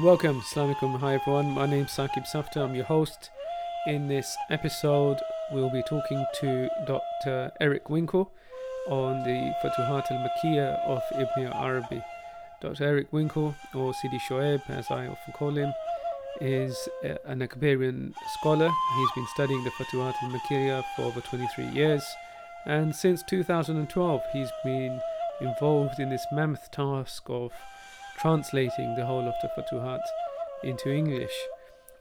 Welcome, Assalamualaikum. Hi everyone, my name's Sakib Safta, I'm your host. In this episode, we'll be talking to Dr. Eric Winkel on the Futuhat al Makkiyah of Ibn Arabi. Dr. Eric Winkel, or Sidi Shoaib as I often call him, is an Akbarian scholar. He's been studying the Futuhat al Makkiyah for over 23 years, and since 2012, he's been involved in this mammoth task of translating the whole of the Futuhat into English.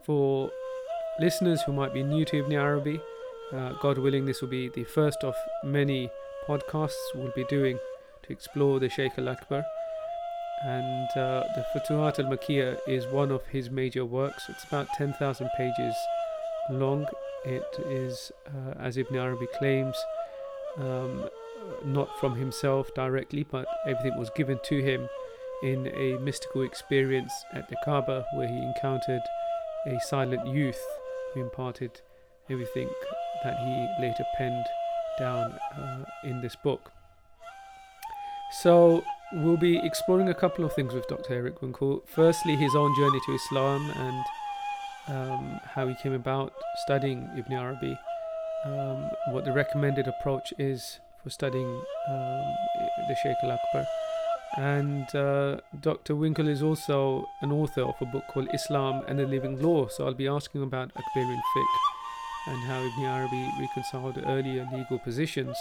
For listeners who might be new to Ibn Arabi, uh, God willing, this will be the first of many podcasts we'll be doing to explore the Sheikh al Akbar. And uh, the Futuhat al Makkiyah is one of his major works. It's about 10,000 pages long. It is, uh, as Ibn Arabi claims, um, not from himself directly, but everything was given to him in a mystical experience at the Kaaba where he encountered a silent youth who imparted everything that he later penned down uh, in this book. So, we'll be exploring a couple of things with Dr. Eric Winkel. Firstly, his own journey to Islam and um, how he came about studying Ibn Arabi, um, what the recommended approach is for studying um, the Sheikh al Akbar and uh, Dr. Winkel is also an author of a book called Islam and the Living Law. So I'll be asking about Akbarian fiqh and how Ibn Arabi reconciled earlier legal positions.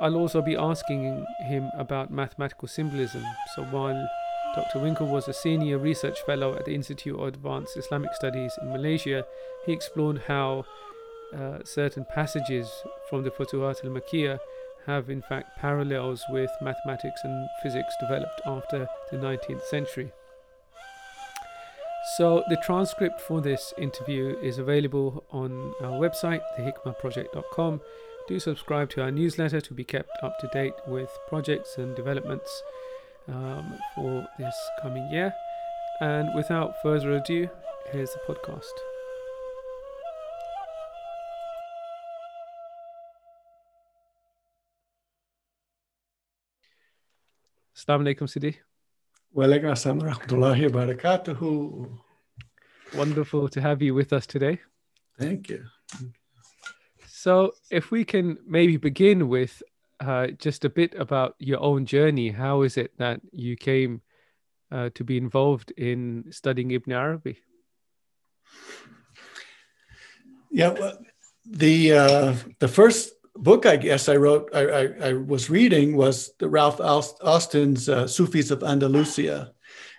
I'll also be asking him about mathematical symbolism. So while Dr. Winkel was a senior research fellow at the Institute of Advanced Islamic Studies in Malaysia, he explored how uh, certain passages from the Futuhat al Makkiyah have in fact parallels with mathematics and physics developed after the 19th century. So, the transcript for this interview is available on our website, thehikmahproject.com. Do subscribe to our newsletter to be kept up to date with projects and developments um, for this coming year. And without further ado, here's the podcast. Assalamu alaikum, Sidi. Walaikum assalam rahmatullahi barakatuhu. Wonderful to have you with us today. Thank you. So, if we can maybe begin with uh, just a bit about your own journey, how is it that you came uh, to be involved in studying Ibn Arabi? Yeah, well, the uh, the first book I guess I wrote, I, I, I was reading was the Ralph Austin's uh, Sufis of Andalusia.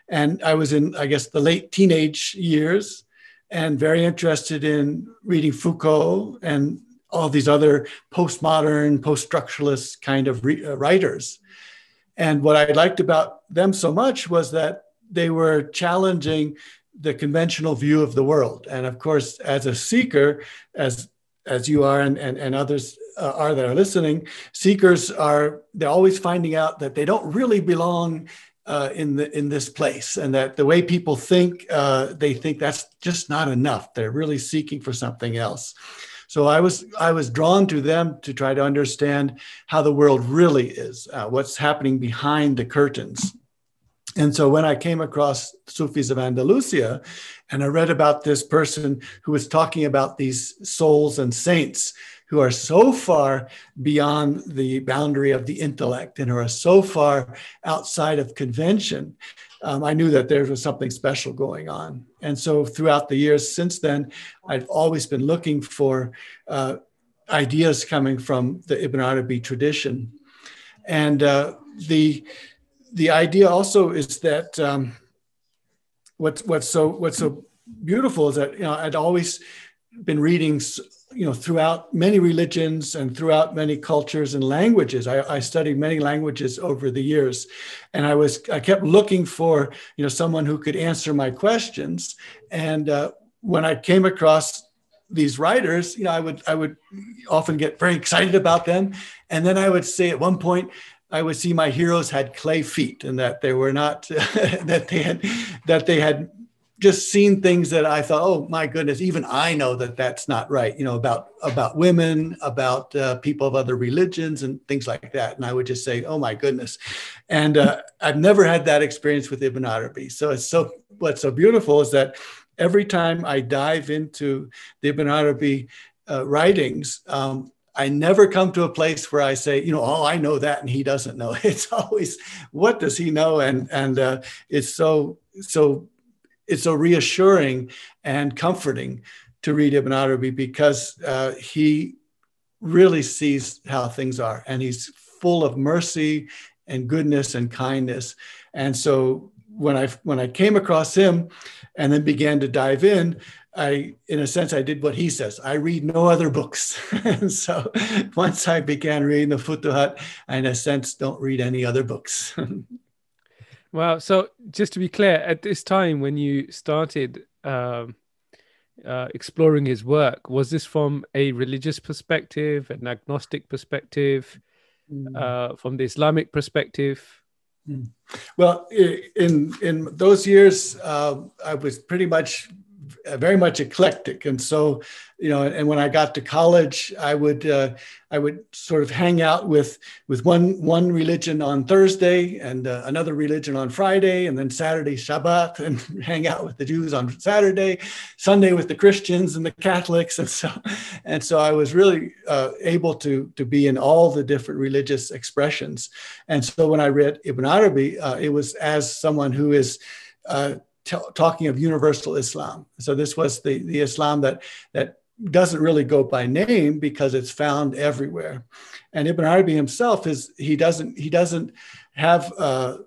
And I was in, I guess, the late teenage years and very interested in reading Foucault and all these other postmodern, post structuralist kind of re- uh, writers. And what I liked about them so much was that they were challenging the conventional view of the world. And of course, as a seeker, as as you are and, and, and others uh, are that are listening, seekers are they're always finding out that they don't really belong uh, in the in this place, and that the way people think, uh, they think that's just not enough. They're really seeking for something else. So I was I was drawn to them to try to understand how the world really is, uh, what's happening behind the curtains. And so when I came across Sufis of Andalusia and I read about this person who was talking about these souls and saints who are so far beyond the boundary of the intellect and who are so far outside of convention, um, I knew that there was something special going on. And so throughout the years since then, I've always been looking for uh, ideas coming from the Ibn Arabi tradition. And uh, the, the idea also is that um, what's, what's, so, what's so beautiful is that you know, I'd always been reading you know throughout many religions and throughout many cultures and languages. I, I, studied many languages over the years and i was i kept looking for you know someone who could answer my questions. And uh, when i came across these writers you know i would i would often get very excited about them. And then i would say at one point I would see my heroes had clay feet and that they were not that they had that they had just seen things that I thought, oh my goodness, even I know that that's not right. You know about about women, about uh, people of other religions, and things like that. And I would just say, oh my goodness. And uh, I've never had that experience with Ibn Arabi. So it's so what's so beautiful is that every time I dive into the Ibn Arabi uh, writings, um, I never come to a place where I say, you know, oh, I know that and he doesn't know. It's always, what does he know? And and uh, it's so so it's so reassuring and comforting to read Ibn Arabi because uh, he really sees how things are and he's full of mercy and goodness and kindness. And so when I when I came across him and then began to dive in, I, in a sense, I did what he says. I read no other books. and so once I began reading the Futuhat, I, in a sense, don't read any other books. wow. So just to be clear, at this time when you started um, uh, exploring his work, was this from a religious perspective, an agnostic perspective, mm. uh, from the Islamic perspective? Mm. Well, in in those years, uh, I was pretty much very much eclectic, and so you know, and when I got to college, I would uh, I would sort of hang out with with one one religion on Thursday and uh, another religion on Friday, and then Saturday Shabbat, and hang out with the Jews on Saturday, Sunday with the Christians and the Catholics, and so and so I was really uh, able to to be in all the different religious expressions. And so when I read Ibn Arabi, uh, it was as someone who is uh, T- talking of universal Islam. So this was the, the Islam that, that doesn't really go by name because it's found everywhere. And Ibn Arabi himself is he doesn't he doesn't have a,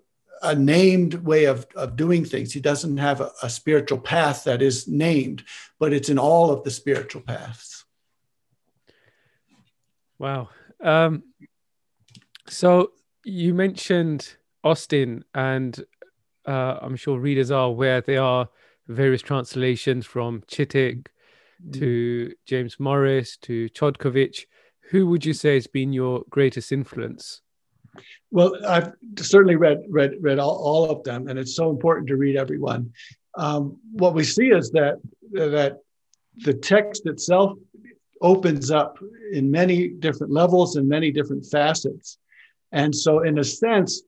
a named way of, of doing things. He doesn't have a, a spiritual path that is named, but it's in all of the spiritual paths. Wow. Um, so you mentioned Austin, and uh, I'm sure readers are aware there are various translations from Chittick to James Morris to Chodkiewicz. Who would you say has been your greatest influence? Well, I've certainly read read read all, all of them, and it's so important to read everyone. Um, what we see is that that the text itself opens up in many different levels and many different facets, and so in a sense,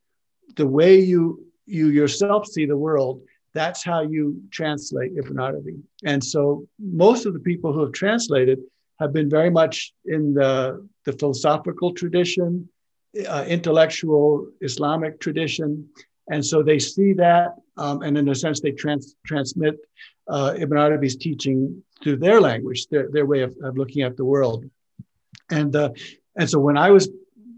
the way you you yourself see the world that's how you translate Ibn Arabi. And so most of the people who have translated have been very much in the, the philosophical tradition, uh, intellectual Islamic tradition. And so they see that, um, and in a sense, they trans- transmit uh, Ibn Arabi's teaching through their language, their, their way of, of looking at the world. And, uh, and so when I was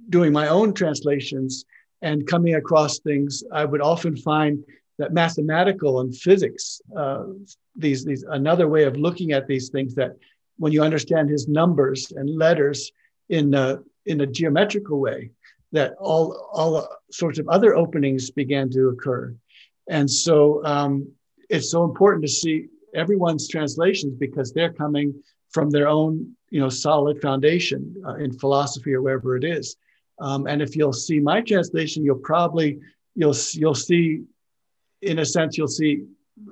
doing my own translations and coming across things, I would often find that mathematical and physics, uh, these, these another way of looking at these things that when you understand his numbers and letters in a, in a geometrical way, that all, all sorts of other openings began to occur. And so um, it's so important to see everyone's translations because they're coming from their own you know solid foundation uh, in philosophy or wherever it is um, and if you'll see my translation you'll probably you'll you'll see in a sense, you'll see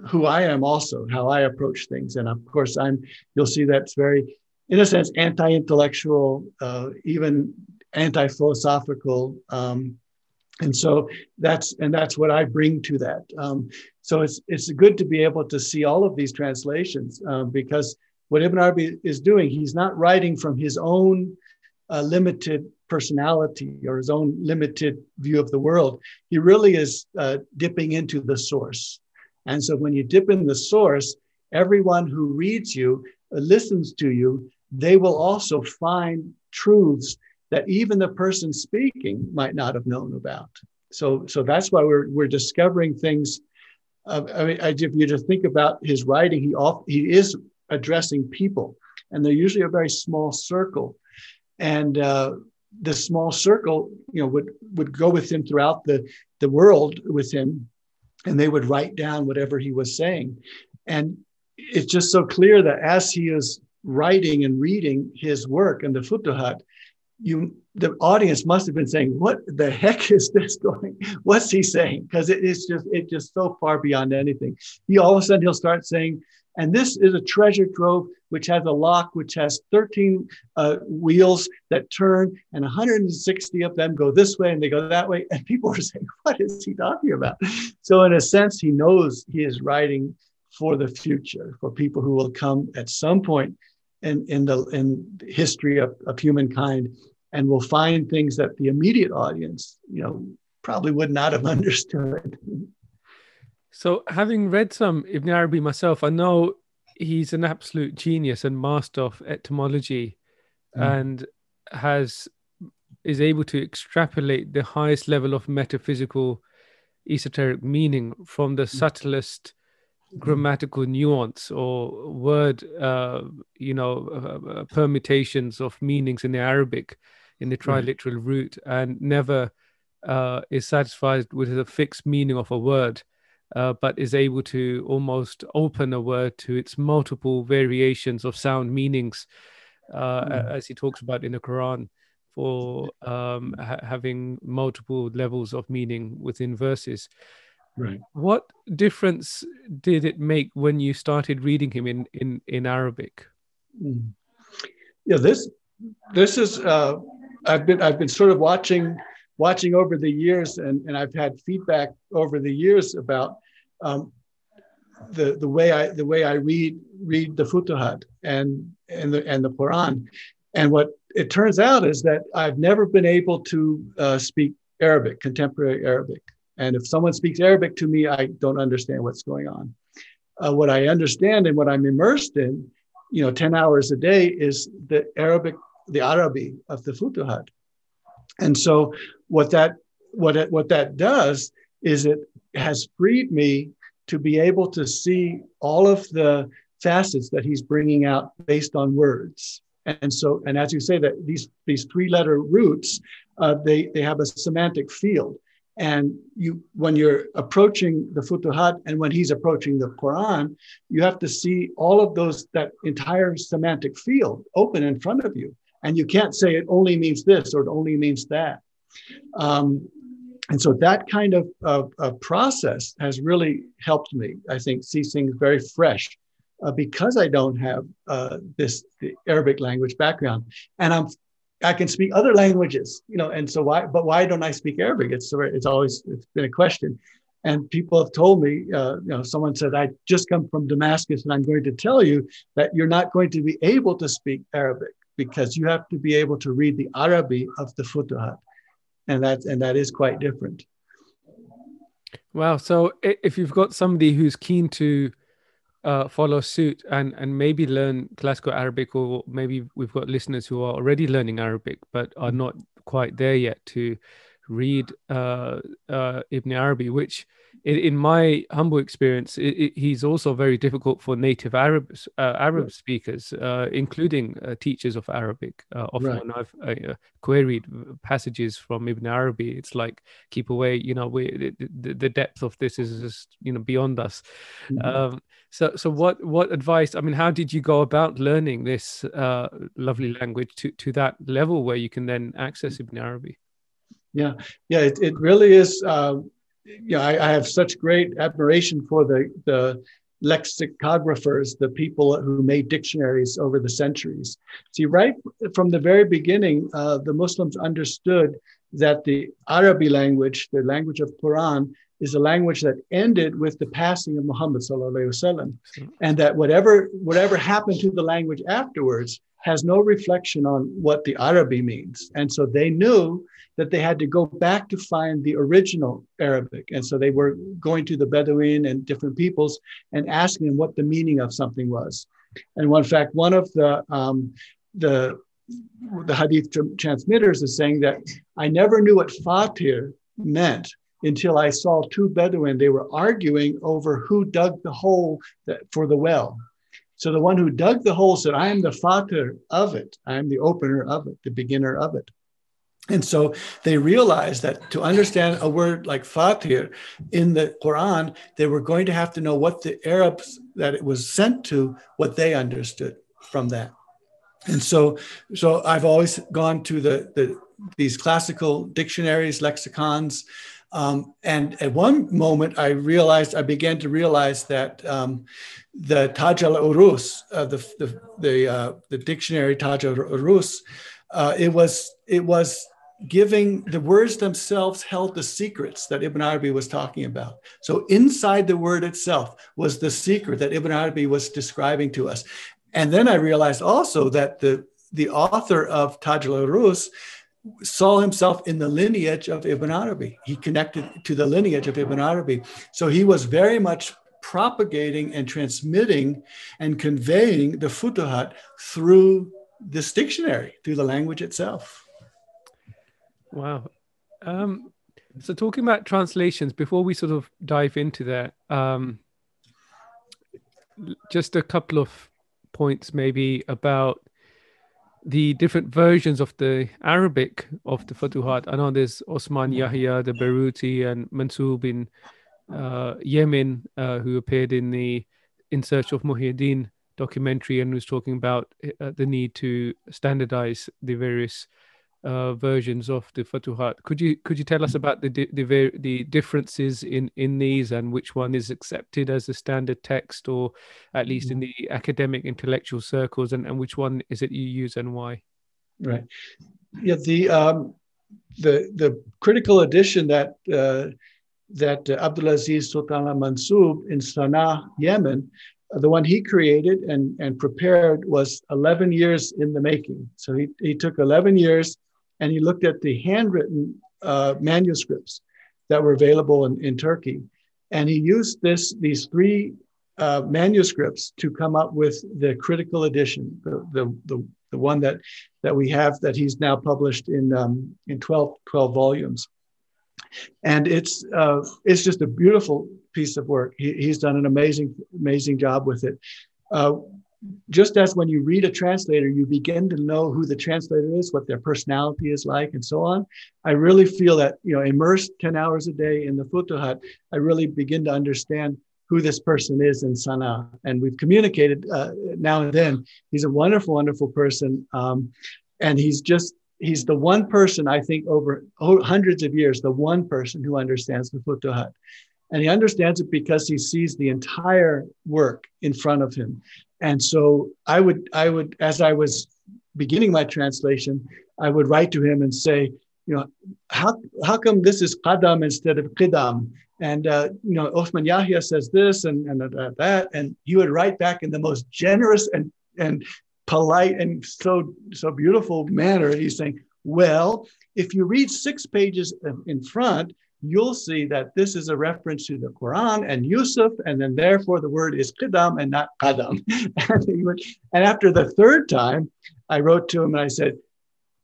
who I am also, how I approach things. And of course, I'm, you'll see that's very, in a sense, anti intellectual, uh, even anti philosophical. Um, and so that's and that's what I bring to that. Um, so it's it's good to be able to see all of these translations um, because what Ibn Arabi is doing, he's not writing from his own uh, limited personality or his own limited view of the world. He really is uh, dipping into the source. And so when you dip in the source, everyone who reads you, uh, listens to you, they will also find truths that even the person speaking might not have known about. So, so that's why we're, we're discovering things. Uh, I mean, if you just think about his writing, he, off, he is addressing people, and they're usually a very small circle. And uh, this small circle, you know, would would go with him throughout the the world with him, and they would write down whatever he was saying, and it's just so clear that as he is writing and reading his work in the Futuhat, you the audience must have been saying, "What the heck is this going? What's he saying?" Because it is just it just so far beyond anything. He all of a sudden he'll start saying, "And this is a treasure trove which has a lock which has 13 uh, wheels that turn, and 160 of them go this way and they go that way." And people are saying, "What is he talking about?" So in a sense, he knows he is writing for the future for people who will come at some point in, in the in history of, of humankind and will find things that the immediate audience, you know, probably would not have understood. So, having read some Ibn Arabi myself, I know he's an absolute genius and master of etymology, mm. and has is able to extrapolate the highest level of metaphysical esoteric meaning from the mm. subtlest grammatical nuance or word uh, you know uh, uh, permutations of meanings in the arabic in the triliteral right. root and never uh, is satisfied with the fixed meaning of a word, uh, but is able to almost open a word to its multiple variations of sound meanings, uh, mm. as he talks about in the Quran, for um, ha- having multiple levels of meaning within verses. Right. What difference did it make when you started reading him in in in Arabic? Mm. Yeah, this this is uh, I've been I've been sort of watching watching over the years, and, and I've had feedback over the years about um, the the way I the way I read read the Futuhat and and the and the Quran, and what it turns out is that I've never been able to uh, speak Arabic, contemporary Arabic, and if someone speaks Arabic to me, I don't understand what's going on. Uh, what I understand and what I'm immersed in, you know, ten hours a day is the Arabic the Arabi of the Futuhat. And so what that what it, what that does is it has freed me to be able to see all of the facets that he's bringing out based on words. And so, and as you say that these these three letter roots, uh, they they have a semantic field. And you, when you're approaching the Futuhat and when he's approaching the Quran, you have to see all of those that entire semantic field open in front of you. And you can't say it only means this or it only means that. Um, and so that kind of, of, process has really helped me, I think, see things very fresh uh, because I don't have uh, this the Arabic language background. And I'm I can speak other languages, you know, and so why, but why don't I speak Arabic? It's, it's always, it's been a question. And people have told me, uh, you know, someone said, I just come from Damascus and I'm going to tell you that you're not going to be able to speak Arabic because you have to be able to read the Arabi of the Futuhat. And that, and that is quite different. Wow. So if you've got somebody who's keen to uh, follow suit and, and maybe learn classical Arabic, or maybe we've got listeners who are already learning Arabic but are not quite there yet to read uh, uh, Ibn Arabi, which in, in my humble experience, it, it, he's also very difficult for native Arabs, uh, Arab right. speakers, uh, including uh, teachers of Arabic. Uh, often right. when I've uh, queried passages from Ibn Arabi, it's like, keep away, you know, we, the, the depth of this is just, you know, beyond us. Mm-hmm. Um, so, so what, what advice, I mean, how did you go about learning this uh, lovely language to, to that level where you can then access Ibn Arabi? Yeah, yeah, it, it really is Uh, you know, I, I, have such great admiration for the, the lexicographers, the people who made dictionaries over the centuries. See, right from the very beginning, uh, the Muslims understood that the Arabic language, the language of Quran, is a language that ended with the passing of Muhammad wasallam, and that whatever whatever happened to the language afterwards has no reflection on what the Arabi means. And so they knew that they had to go back to find the original Arabic. And so they were going to the Bedouin and different peoples and asking them what the meaning of something was. And one fact, one of the um, the the hadith transmitters is saying that I never knew what fatir meant until I saw two Bedouin. They were arguing over who dug the hole for the well. So the one who dug the hole said, I am the fatir of it. I am the opener of it, the beginner of it. And so they realized that to understand a word like fatir in the Quran, they were going to have to know what the Arabs that it was sent to, what they understood from that. And so, so I've always gone to the, the these classical dictionaries, lexicons, um, and at one moment, I realized, I began to realize that um, the Taj al Arus, uh, the, the, the, uh, the dictionary Taj al Arus, uh, it, was, it was giving the words themselves held the secrets that Ibn Arabi was talking about. So inside the word itself was the secret that Ibn Arabi was describing to us. And then I realized also that the, the author of Taj al Arus saw himself in the lineage of Ibn Arabi. He connected to the lineage of Ibn Arabi. So he was very much propagating and transmitting and conveying the Futuhat through this dictionary, through the language itself. Wow. Um, so, talking about translations, before we sort of dive into that, um, just a couple of points maybe about the different versions of the Arabic of the Futuhat. I know there's Osman Yahya, the Beiruti, and Mansub in uh, Yemen, uh, who appeared in the In Search of Muhyiddin documentary and was talking about uh, the need to standardize the various uh, versions of the Futuhat. Could you could you tell us about the the the differences in in these and which one is accepted as a standard text or at least in mm-hmm. the academic intellectual circles and, and which one is it you use and why? Right. Yeah. The um, the the critical edition that uh, that uh, Abdulaziz Sultan al Mansub in Sana'a, Yemen, uh, the one he created and, and prepared was 11 years in the making. So he, he took 11 years and he looked at the handwritten uh, manuscripts that were available in, in Turkey. And he used this, these three uh, manuscripts to come up with the critical edition, the, the, the, the, one that, that we have that he's now published in, um, in 12, 12 volumes. And it's, uh, it's just a beautiful piece of work. He, he's done an amazing, amazing job with it. Uh, just as when you read a translator, you begin to know who the translator is, what their personality is like, and so on. I really feel that, you know, immersed 10 hours a day in the Futuhat, I really begin to understand who this person is in Sana'a. And we've communicated uh, now and then. He's a wonderful, wonderful person. Um, and he's just, he's the one person, I think, over hundreds of years, the one person who understands the Futuhat. And he understands it because he sees the entire work in front of him. And so I would, I would, as I was beginning my translation, I would write to him and say, you know, how, how come this is qadam instead of qidam? And, uh, you know, Osman Yahya says this and, and uh, that. And he would write back in the most generous and, and polite and so, so beautiful manner. He's saying, well, if you read six pages in front, you'll see that this is a reference to the Quran and Yusuf, and then therefore the word is qidam and not qadam. and after the third time, I wrote to him and I said,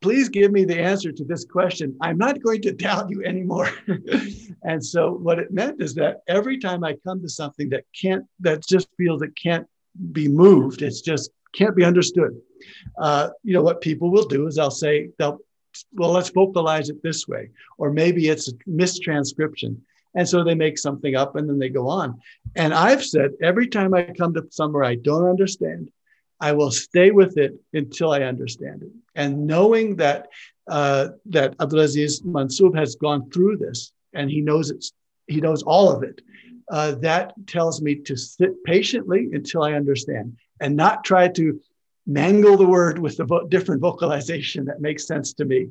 please give me the answer to this question. I'm not going to doubt you anymore. and so what it meant is that every time I come to something that can't, that just feels it can't be moved, it's just can't be understood. Uh, you know, what people will do is they'll say, they'll well, let's vocalize it this way. Or maybe it's a mistranscription. And so they make something up and then they go on. And I've said every time I come to somewhere I don't understand, I will stay with it until I understand it. And knowing that uh, that Abdulaziz Mansub has gone through this and he knows it's he knows all of it, uh, that tells me to sit patiently until I understand and not try to mangle the word with the vo- different vocalization that makes sense to me.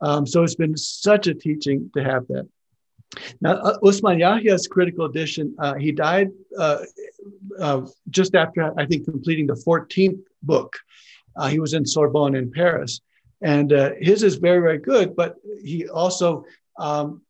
Um, so it's been such a teaching to have that. Now, uh, Osman Yahya's critical edition, uh, he died uh, uh just after, I think, completing the 14th book. Uh, he was in Sorbonne in Paris. And uh, his is very, very good, but he also, um,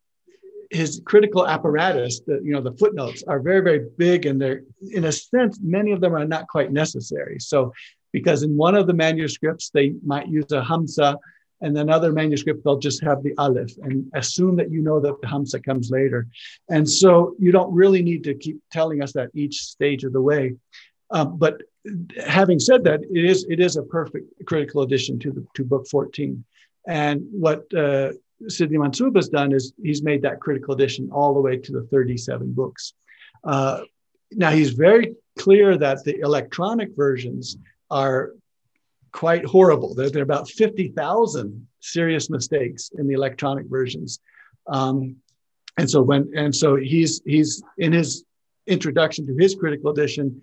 his critical apparatus, the, you know, the footnotes are very, very big and they're, in a sense, many of them are not quite necessary. So because in one of the manuscripts they might use a hamza and then other manuscript they'll just have the aleph and assume that you know that the hamza comes later. And so you don't really need to keep telling us that each stage of the way. Um, but having said that it is it is a perfect critical edition to the to book 14 and what uh, Sidi Mansub has done is he's made that critical edition all the way to the 37 books. Uh, now he's very clear that the electronic versions are quite horrible. There, there are about 50,000 serious mistakes in the electronic versions. Um, and so when and so he's he's in his introduction to his critical edition,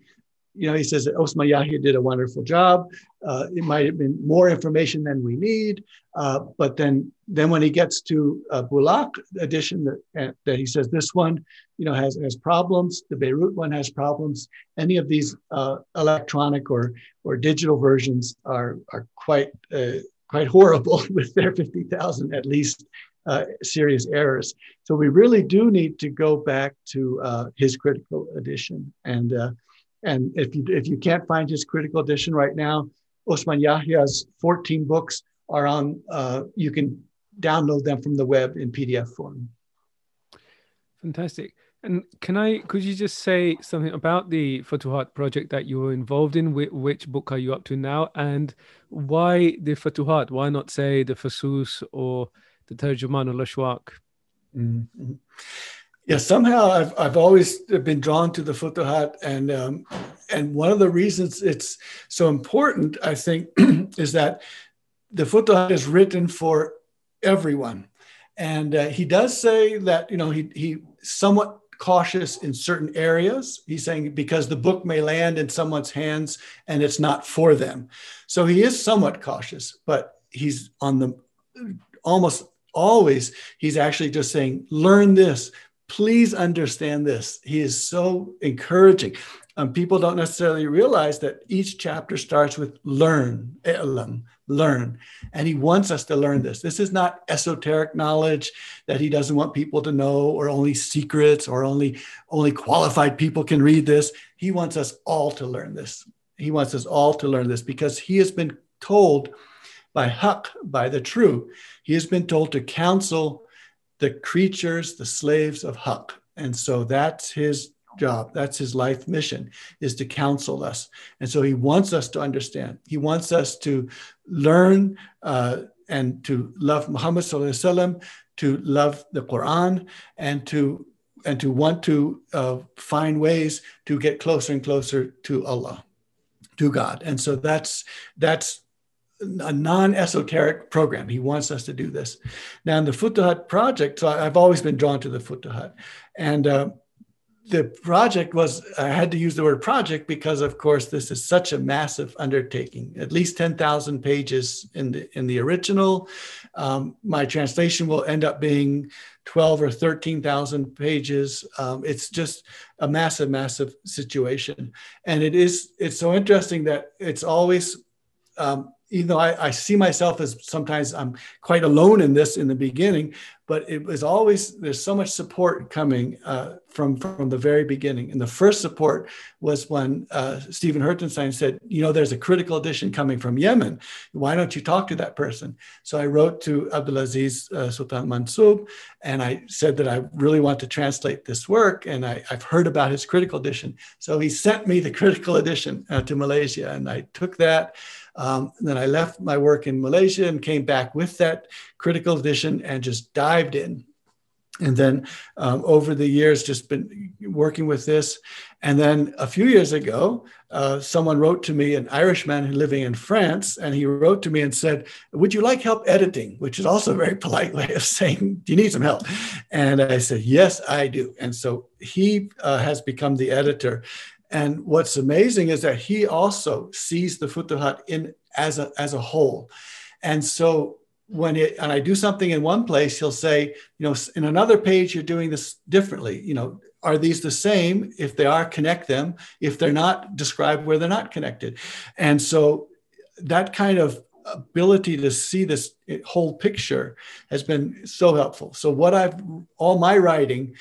you know, he says that Osman Yahya did a wonderful job. Uh, it might have been more information than we need, uh, but then then when he gets to a Bulaq edition that, that he says this one, you know, has has problems. The Beirut one has problems. Any of these uh, electronic or or digital versions are are quite uh, quite horrible with their fifty thousand at least uh, serious errors. So we really do need to go back to uh, his critical edition. And uh, and if you if you can't find his critical edition right now, Osman Yahya's 14 books are on. Uh, you can download them from the web in PDF form. Fantastic. And can I, could you just say something about the Futuhat project that you were involved in? Which, which book are you up to now? And why the Futuhat? Why not say the Fusus or the Tarjuman al Ashwaq? Mm-hmm. Yeah, somehow I've, I've always been drawn to the Futuhat. And, um, and one of the reasons it's so important, I think, is that the Futuhat is written for everyone. And uh, he does say that, you know, he, he somewhat cautious in certain areas. He's saying because the book may land in someone's hands and it's not for them. So he is somewhat cautious, but he's on the almost always, he's actually just saying, learn this. Please understand this. He is so encouraging. Um, people don't necessarily realize that each chapter starts with learn, elam, learn. And he wants us to learn this. This is not esoteric knowledge that he doesn't want people to know, or only secrets, or only, only qualified people can read this. He wants us all to learn this. He wants us all to learn this because he has been told by Haq, by the true, he has been told to counsel the creatures, the slaves of Haq. And so that's his job. That's his life mission is to counsel us. And so he wants us to understand. He wants us to learn uh, and to love Muhammad sallallahu Alaihi Wasallam, to love the Quran, and to and to want to uh, find ways to get closer and closer to Allah, to God. And so that's that's a non-esoteric program. He wants us to do this. Now in the Futuhat project, so I've always been drawn to the Futuhat, and uh, the project was i had to use the word project because of course this is such a massive undertaking at least 10000 pages in the in the original. Um, my translation will end up being 12 or 13000 pages. Um, it's just a massive massive situation. And it is it's so interesting that it's always um, even though I, I, see myself as sometimes I'm quite alone in this in the beginning, but it was always there's so much support coming uh, from from the very beginning. And the first support was when uh, Stephen Hirtenstein said, "You know, there's a critical edition coming from Yemen. Why don't you talk to that person?" So I wrote to Abdulaziz uh, Sultan Mansub, and I said that I really want to translate this work, and I, have heard about his critical edition. So he sent me the critical edition uh, to Malaysia, and I took that. Um, then I left my work in Malaysia and came back with that critical edition and just dived in. And then um, over the years, just been working with this. And then a few years ago, uh, someone wrote to me, an Irishman living in France, and he wrote to me and said, Would you like help editing? Which is also a very polite way of saying, Do you need some help? And I said, Yes, I do. And so he uh, has become the editor. And what's amazing is that he also sees the Futuhat in as a as a whole. And so when it and I do something in one place, he'll say, you know, in another page you're doing this differently. You know, are these the same? If they are, connect them. If they're not, describe where they're not connected. And so that kind of ability to see this eh, whole picture has been so helpful. So what I've all my writing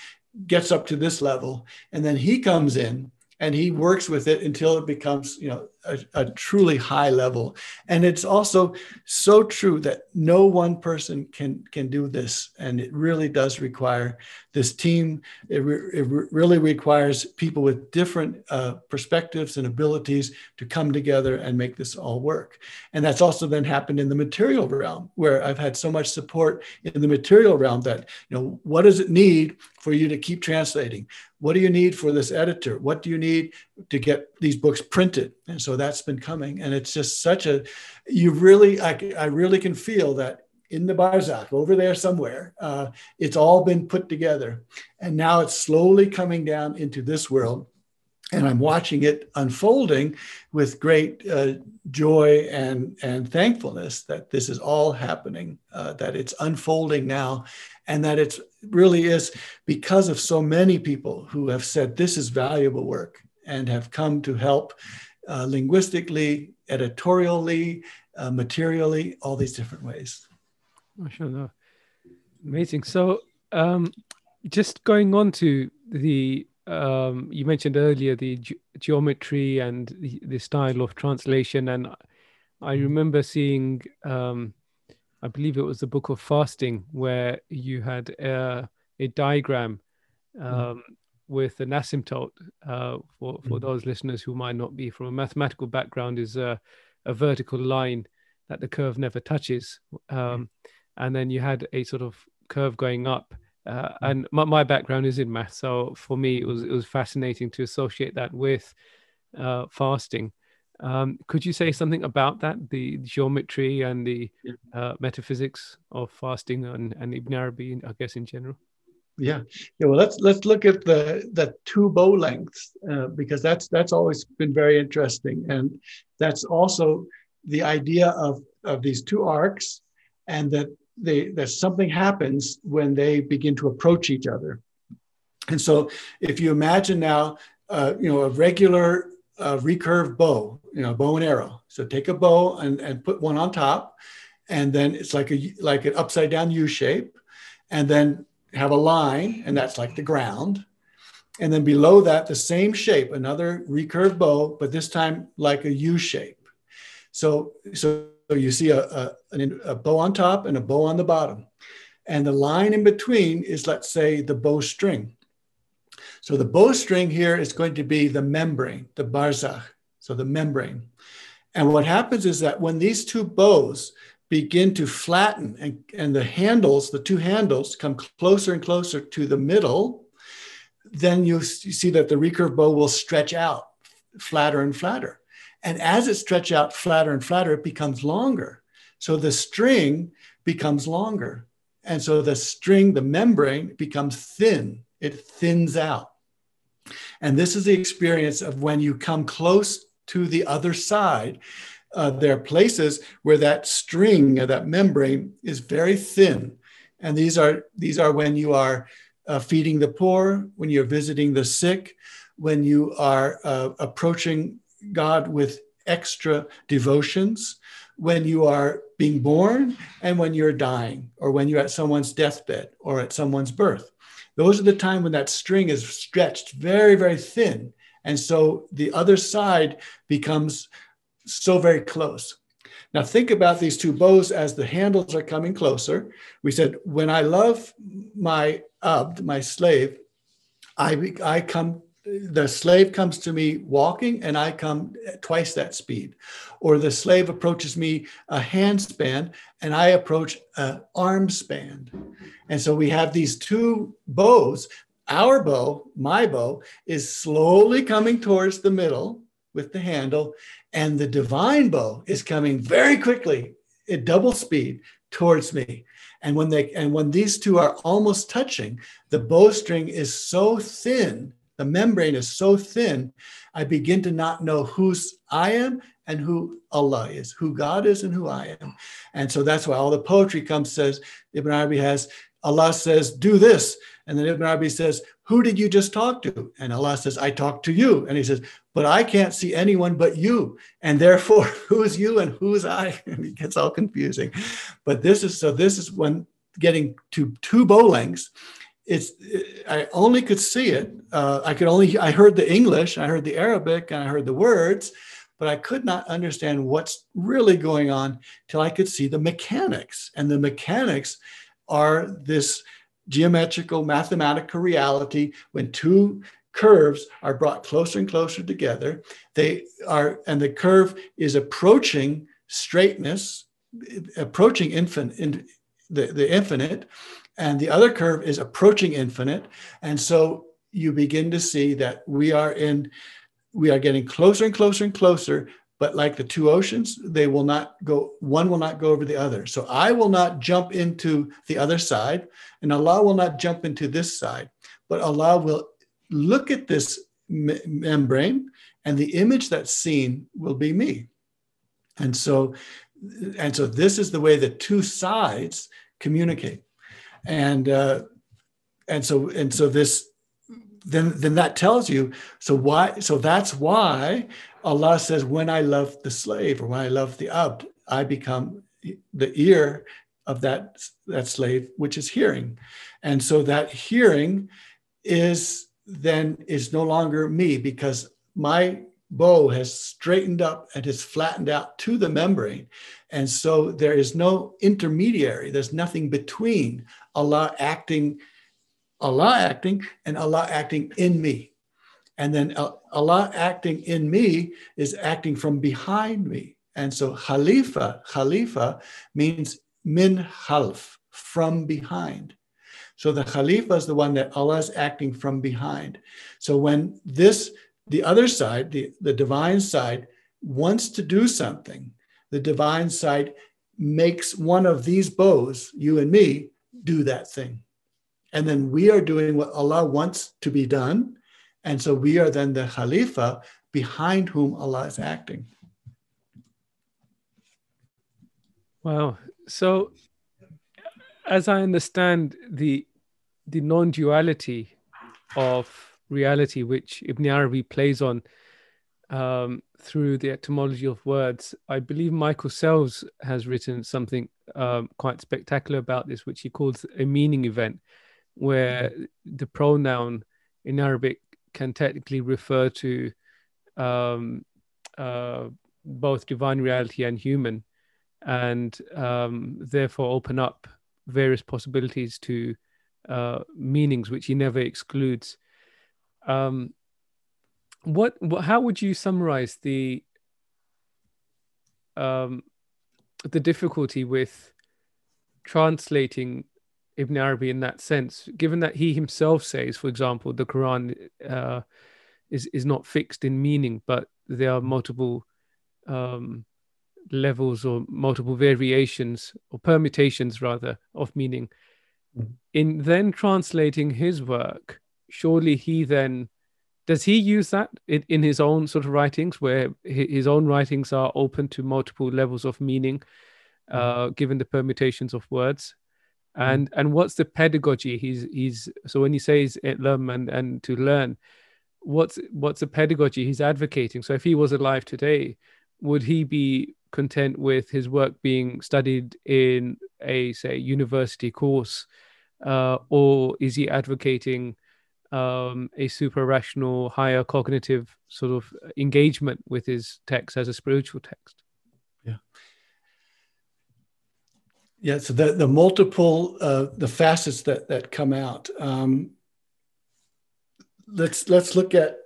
gets up to this level, and then he comes in and he works with it until it becomes you know a, a, truly high level and it's also so true that no one person can can do this and it really does require this team it, re, it really requires people with different uh, perspectives and abilities to come together and make this all work and that's also then happened in the material realm where i've had so much support in the material realm that you know what does it need for you to keep translating? What do you need for this editor? What do you need to get these books printed? And so that's been coming. And it's just such a, you really, I, I really can feel that in the Barzakh over there somewhere, uh, it's all been put together. And now it's slowly coming down into this world and I'm watching it unfolding with great uh, joy and and thankfulness that this is all happening, uh, that it's unfolding now, and that it really is because of so many people who have said this is valuable work and have come to help uh, linguistically, editorially, uh, materially, all these different ways. Mashallah. Amazing. So, um, just going on to the um, you mentioned earlier the ge- geometry and the, the, style of translation, and I remember seeing, um, I believe it was the Book of Fasting, where you had a, a diagram mm-hmm. um, mm. With an asymptote. Uh, for for mm. those listeners who might not be from a mathematical background, is a, a vertical line that the curve never touches, um, and then you had a sort of curve going up uh, and my, my, background is in math, so for me it was it was fascinating to associate that with uh, fasting. Um, could you say something about that, the geometry and the uh, metaphysics of fasting and, and Ibn Arabi, I guess in general? Yeah, yeah. Well, let's let's look at the the two bow lengths uh, because that's that's always been very interesting, and that's also the idea of of these two arcs, and that they, that something happens when they begin to approach each other. And so if you imagine now, uh, you know, a regular uh, recurve bow, you know, bow and arrow. So take a bow and, and put one on top, and then it's like a like an upside down U shape, and then have a line, and that's like the ground. And then below that, the same shape, another recurve bow, but this time like a U shape. So, so you see a, a, a, bow on top and a bow on the bottom. And the line in between is, let's say, the bowstring. So the bowstring here is going to be the membrane, the barzakh, so the membrane. And what happens is that when these two bows begin to flatten and, and the handles, the two handles come closer and closer to the middle, then you, you see that the recurve bow will stretch out flatter and flatter. And as it stretches out flatter and flatter, it becomes longer. So the string becomes longer. And so the string, the membrane becomes thin, it thins out. And this is the experience of when you come close to the other side. Uh, there are places where that string, that membrane, is very thin, and these are these are when you are uh, feeding the poor, when you're visiting the sick, when you are uh, approaching God with extra devotions when you are being born and when you're dying or when you're at someone's deathbed or at someone's birth. Those are the time when that string is stretched very, very thin. And so the other side becomes so very close. Now, think about these two bows as the handles are coming closer. We said, when I love my abd, my slave, I, I come the slave comes to me walking and I come twice that speed. Or the slave approaches me a hand span and I approach an arm span. And so we have these two bows. Our bow, my bow, is slowly coming towards the middle with the handle, and the divine bow is coming very quickly at double speed towards me. And when they and when these two are almost touching, the bowstring is so thin the membrane is so thin, I begin to not know whose I am and who Allah is, who God is and who I am. And so that's why all the poetry comes, says, Ibn Arabi has, Allah says, do this. And then Ibn Arabi says, who did you just talk to? And Allah says, I talked to you. And he says, but I can't see anyone but you. And therefore, who's you and who's I? And it gets all confusing. But this is, so this is when getting to two bow lengths it's I only could see it. Uh, I could only I heard the English, I heard the Arabic, and I heard the words, but I could not understand what's really going on till I could see the mechanics. And the mechanics are this geometrical mathematical reality when two curves are brought closer and closer together. They are, and the curve is approaching straightness, approaching infinite, in, the, the infinite, and the other curve is approaching infinite. And so you begin to see that we are in, we are getting closer and closer and closer. But like the two oceans, they will not go, one will not go over the other. So I will not jump into the other side, and Allah will not jump into this side, but Allah will look at this me- membrane, and the image that's seen will be me. And so, and so this is the way the two sides communicate and uh, and so and so this then then that tells you so why so that's why Allah says when I love the slave or when I love the abd I become the ear of that that slave which is hearing. And so that hearing is then is no longer me because my bow has straightened up and has flattened out to the membrane. And so there is no intermediary. There's nothing between Allah acting, Allah acting, and Allah acting in me. And then Allah acting in me is acting from behind me. And so Khalifa, Khalifa means min half, from behind. So the Khalifa is the one that Allah is acting from behind. So when this, the other side, the, the divine side, wants to do something, the divine side makes one of these bows, you and me, do that thing. And then we are doing what Allah wants to be done. And so we are then the Khalifa behind whom Allah is acting. Wow. So as I understand the the non-duality of reality which Ibn Arabi plays on um, through the etymology of words. I believe Michael Sells has written something um, quite spectacular about this, which he calls a meaning event, where the pronoun in Arabic can technically refer to um, uh, both divine reality and human, and um, therefore open up various possibilities to uh, meanings which he never excludes. Um, what, what how would you summarize the um the difficulty with translating Ibn Arabi in that sense, given that he himself says, for example, the Quran uh, is is not fixed in meaning, but there are multiple um, levels or multiple variations or permutations rather of meaning. Mm-hmm. In then translating his work, surely he then does he use that in, in his own sort of writings where his own writings are open to multiple levels of meaning uh, mm-hmm. given the permutations of words. And mm. and what's the pedagogy he's he's so when he says itlam and and to learn what's what's the pedagogy he's advocating so if he was alive today would he be content with his work being studied in a say university course uh, or is he advocating um, a super rational, higher cognitive sort of engagement with his text as a spiritual text. Yeah. Yeah. So the, the multiple, uh, the facets that, that come out. Um, let's, let's look at,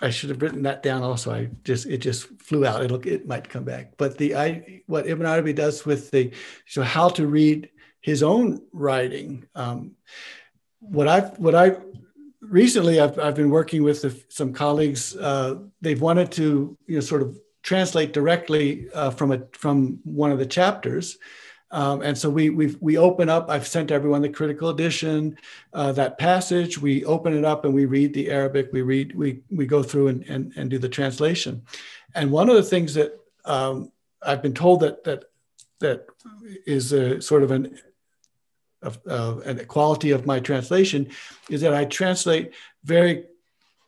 I should have written that down also. I just, it just flew out. It'll, it might come back. But the, I, what Ibn Arabi does with the, so how to read his own writing, um, what I've what I recently I've, I've been working with some colleagues. Uh, they've wanted to you know sort of translate directly uh, from a from one of the chapters. Um, and so we we we open up. I've sent everyone the critical edition, uh, that passage. We open it up and we read the Arabic. We read we we go through and and, and do the translation. And one of the things that um, I've been told that that that is a sort of an of, uh, quality of my translation is that I translate very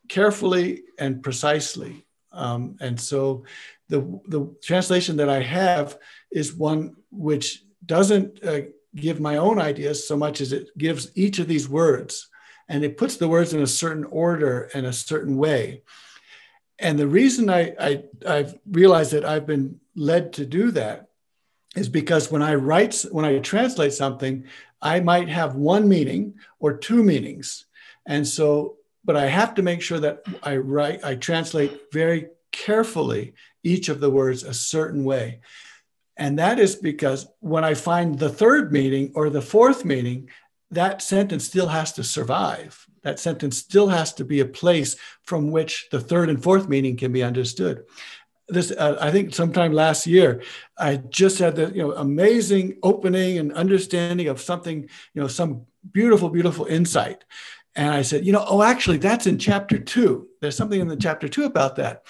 carefully and precisely. Um, and so the, the translation that I have is one which doesn't uh, give my own ideas so much as it gives each of these words and it puts the words in a certain order and a certain way. And the reason I, I, I've realized that I've been led to do that is because when I write, when I translate something, I might have one meaning or two meanings. And so, but I have to make sure that I write, I translate very carefully each of the words a certain way. And that is because when I find the third meaning or the fourth meaning, that sentence still has to survive. That sentence still has to be a place from which the third and fourth meaning can be understood. This, uh, I think, sometime last year, I just had the you know amazing opening and understanding of something, you know, some beautiful, beautiful insight. And I said, you know, oh, actually, that's in chapter two. There's something in the chapter two about that.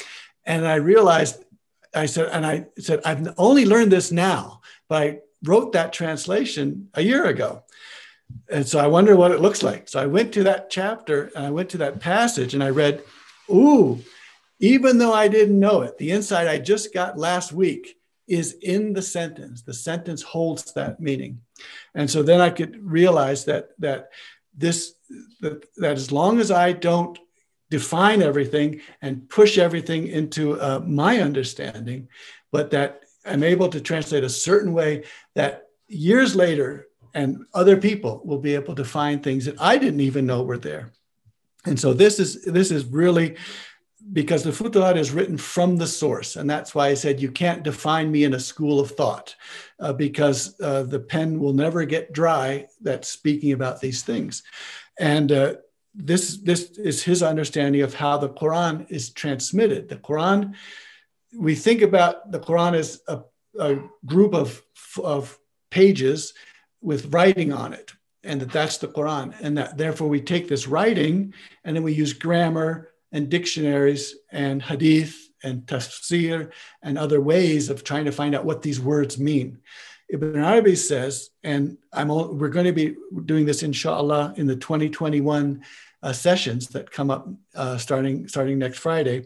And I realized, I said, and I said, I've only learned this now, but I wrote that translation a year ago. And so I wonder what it looks like. So I went to that chapter and I went to that passage and I read, ooh, even though I didn't know it, the insight I just got last week is in the sentence. The sentence holds that meaning. And so then I could realize that that this that, that as long as I don't define everything and push everything into uh, my understanding, but that I'm able to translate a certain way that years later and other people will be able to find things that I didn't even know were there. And so this is this is really because the Futuhat is written from the source, and that's why I said you can't define me in a school of thought, uh, because uh, the pen will never get dry. That's speaking about these things, and uh, this this is his understanding of how the Quran is transmitted. The Quran, we think about the Quran as a, a group of of pages with writing on it, and that that's the Quran, and that therefore we take this writing and then we use grammar and dictionaries and hadith and tafsir and other ways of trying to find out what these words mean. Ibn Arabi says, and I'm all, we're going to be doing this inshallah in the 2021 uh, sessions that come up uh, starting starting next Friday.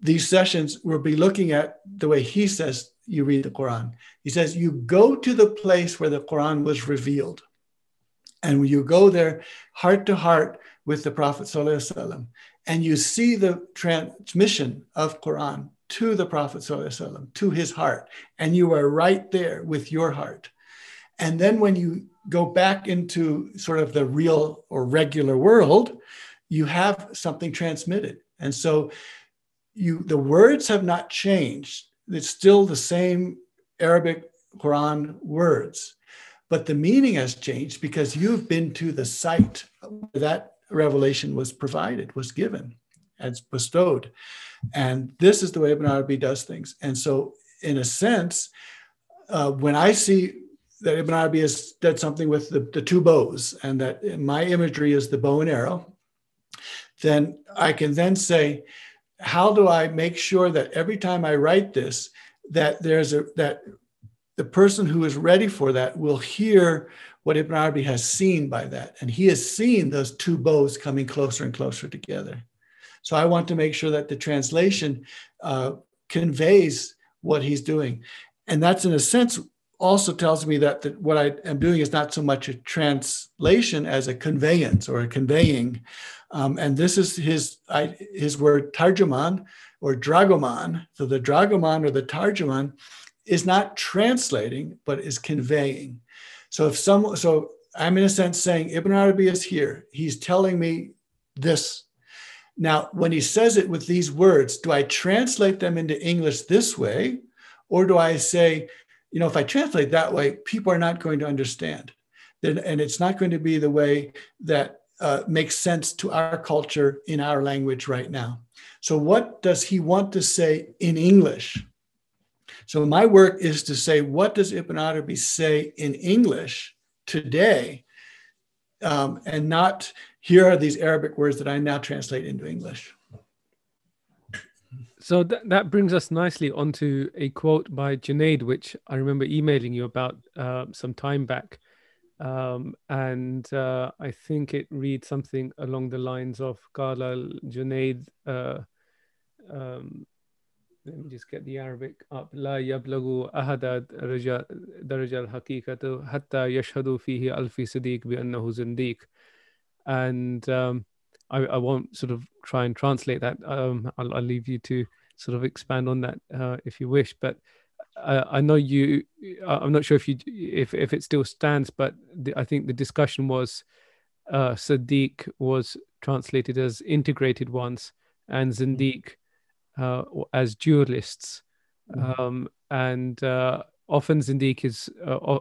These sessions will be looking at the way he says you read the Quran. He says you go to the place where the Quran was revealed, and you go there heart to heart with the Prophet and you see the transmission of Quran to the Prophet to his heart, and you are right there with your heart. And then when you go back into sort of the real or regular world, you have something transmitted. And so you the words have not changed. It's still the same Arabic Quran words, but the meaning has changed because you've been to the site where that revelation was provided, was given, as bestowed. And this is the way Ibn Arabi does things. And so, in a sense, uh, when I see that Ibn Arabi has done something with the, the two bows, and that my imagery is the bow and arrow, then I can then say, how do I make sure that every time I write this, that there's a that the person who is ready for that will hear what Ibn Arabi has seen by that. And he has seen those two bows coming closer and closer together. So I want to make sure that the translation uh, conveys what he's doing. And that's in a sense also tells me that, what I am doing is not so much a translation as a conveyance or a conveying. Um, and this is his, I, his word tarjuman or dragoman. So the dragoman or the tarjuman is not translating, but is conveying. So if some, so I'm in a sense saying Ibn Arabi is here. He's telling me this. Now, when he says it with these words, do I translate them into English this way? Or do I say, you know, if I translate that way, people are not going to understand. And it's not going to be the way that uh, makes sense to our culture in our language right now. So, what does he want to say in English? So my work is to say, what does Ibn Arabi say in English today? Um, and not here are these Arabic words that I now translate into English. So th- that brings us nicely onto a quote by Junaid, which I remember emailing you about uh, some time back. Um, and uh, I think it reads something along the lines of Qala Junaid uh, um, let me just get the Arabic up لا يبلغ أحد درجة الحقيقة حتى يشهد فيه ألف صديق بأنه زنديق and um, I, I won't sort of try and translate that um, I'll, I'll leave you to sort of expand on that uh, if you wish but uh, I know you I'm not sure if you if, if it still stands but the, I think the discussion was uh, Sadiq was translated as integrated ones and Zindiq uh, as dualists. Mm-hmm. Um, and uh, often Zindiq is uh,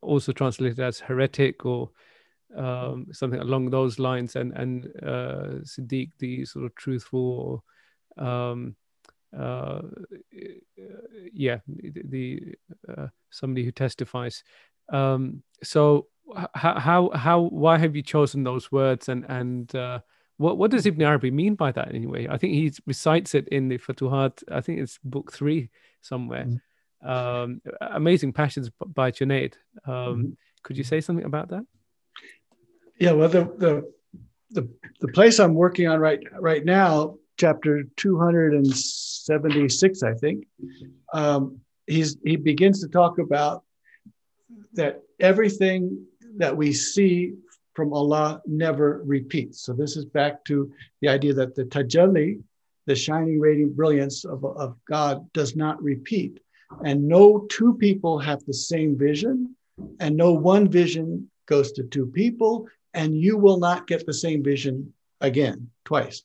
also translated as heretic or um, something along those lines, and and uh, Siddiq, the sort of truthful, um, uh, yeah, the, uh, somebody who testifies. Um, so how how how why have you chosen those words and and uh, what what does Ibn Arabi mean by that anyway? I think he recites it in the Futuhat. I think it's book three somewhere. Mm-hmm. Um, amazing passions by Junaid. Um, mm-hmm. Could you say something about that? Yeah, well, the the the, the place I'm working on right right now, chapter 276, I think, um, he's he begins to talk about that everything that we see from Allah never repeats. So this is back to the idea that the tajalli, the shining, radiant brilliance of, of God, does not repeat. And no two people have the same vision, and no one vision goes to two people, and you will not get the same vision again twice.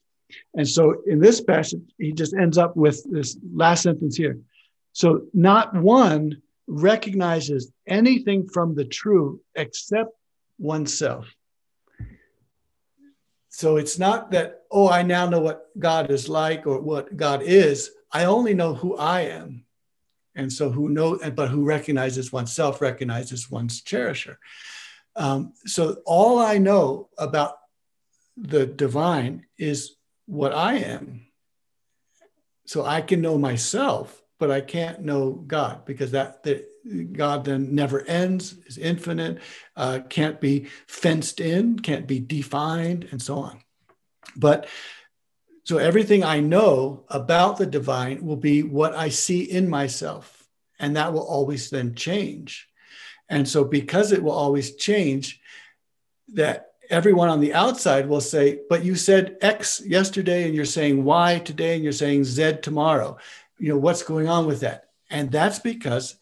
And so in this passage, he just ends up with this last sentence here. So not one recognizes anything from the true except oneself. So it's not that, oh, I now know what God is like or what God is. I only know who I am. And so who know, but who recognizes oneself recognizes one's cherisher. Um, so all I know about the divine is what I am. So I can know myself, but I can't know God because that the, God then never ends, is infinite, uh, can't be fenced in, can't be defined, and so on. But so everything I know about the divine will be what I see in myself, and that will always then change. And so, because it will always change, that everyone on the outside will say, But you said X yesterday, and you're saying Y today, and you're saying Z tomorrow. You know, what's going on with that? And that's because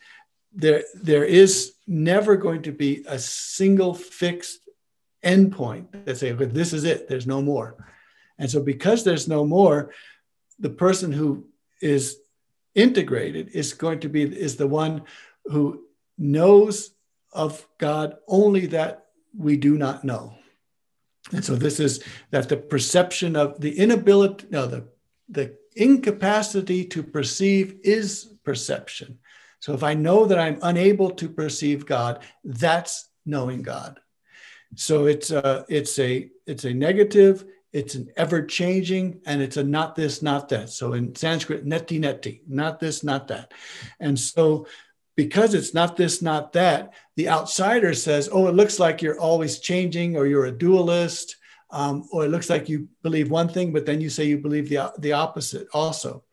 there, there is never going to be a single fixed endpoint that say, okay, this is it, there's no more. And so, because there's no more, the person who is integrated is going to be is the one who knows of God only that we do not know. And so this is that the perception of the inability, no, the, the incapacity to perceive is perception. So if I know that I'm unable to perceive God, that's knowing God. So it's a, it's a, it's a negative, it's an ever changing, and it's a not this, not that. So in Sanskrit, neti neti, not this, not that. And so because it's not this, not that, the outsider says, oh, it looks like you're always changing or you're a dualist. Um, or it looks like you believe one thing, but then you say you believe the, the opposite also.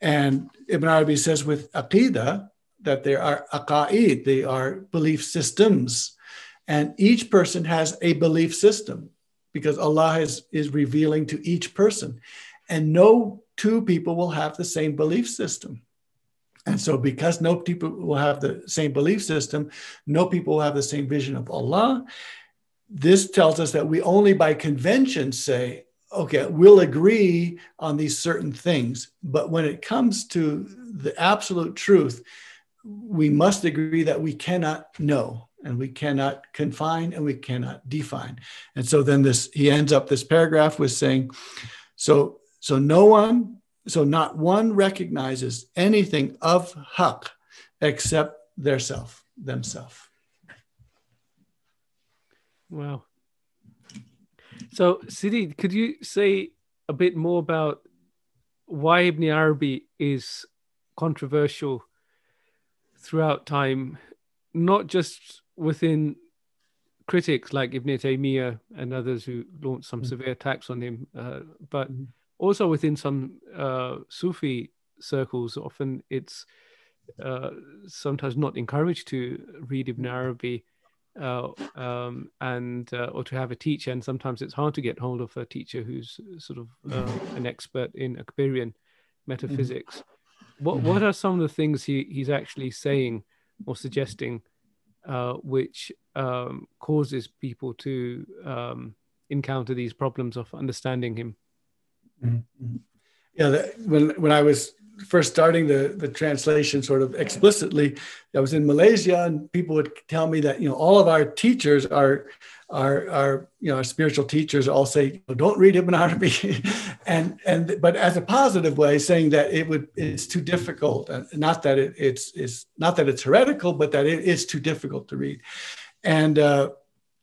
And Ibn Arabi says with Aqidah that there are aqa'id, they are belief systems. And each person has a belief system because Allah is, is revealing to each person. And no two people will have the same belief system. And so, because no people will have the same belief system, no people will have the same vision of Allah. This tells us that we only by convention say, okay, we'll agree on these certain things. But when it comes to the absolute truth, we must agree that we cannot know and we cannot confine and we cannot define. And so then this he ends up this paragraph with saying, so so no one so not one recognizes anything of haq except their self, themselves. Wow. So, Sidi, could you say a bit more about why Ibn Arabi is controversial throughout time, not just within critics like Ibn Taymiyyah and others who launched some mm-hmm. severe attacks on him, uh, but mm-hmm also within some uh, Sufi circles, often it's uh, sometimes not encouraged to read Ibn Arabi uh, um, and uh, or to have a teacher, and sometimes it's hard to get hold of a teacher who's sort of uh, an expert in Akbarian metaphysics. Mm-hmm. What what are some of the things he, he's actually saying or suggesting, uh, which um, causes people to um, encounter these problems of understanding him? Mm-hmm. Yeah, the, when when I was first starting the, the translation sort of explicitly, I was in Malaysia and people would tell me that, you know, all of our teachers are, our, our, you know, our spiritual teachers all say, don't read Arabi. and, and, but as a positive way, saying that it would, it's too difficult. Not that it, it's, it's not that it's heretical, but that it is too difficult to read. And, uh,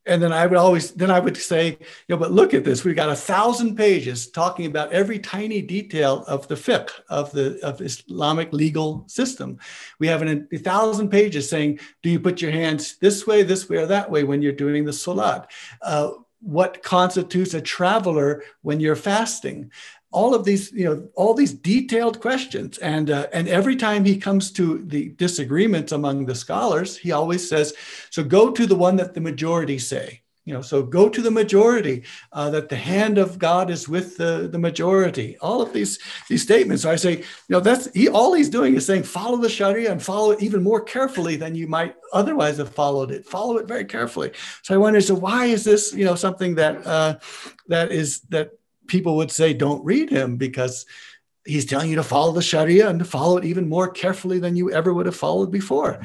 and then I would always, then I would say, you know, but look at this. We've got a thousand pages talking about every tiny detail of the fiqh of the of Islamic legal system. We have an, a thousand pages saying, do you put your hands this way, this way, or that way when you're doing the salat? Uh, what constitutes a traveler when you're fasting? All of these, you know, all these detailed questions. And, uh, and every time he comes to the disagreements among the scholars, he always says, so go to the one that the majority say. You know, so go to the majority, uh, that the hand of God is with the, the majority. All of these, these statements. So I say, you know, that's he, all he's doing is saying, follow the Sharia and follow it even more carefully than you might otherwise have followed it. Follow it very carefully. So I wonder, so why is this, you know, something that uh, that is that people would say, don't read him because he's telling you to follow the Sharia and to follow it even more carefully than you ever would have followed before.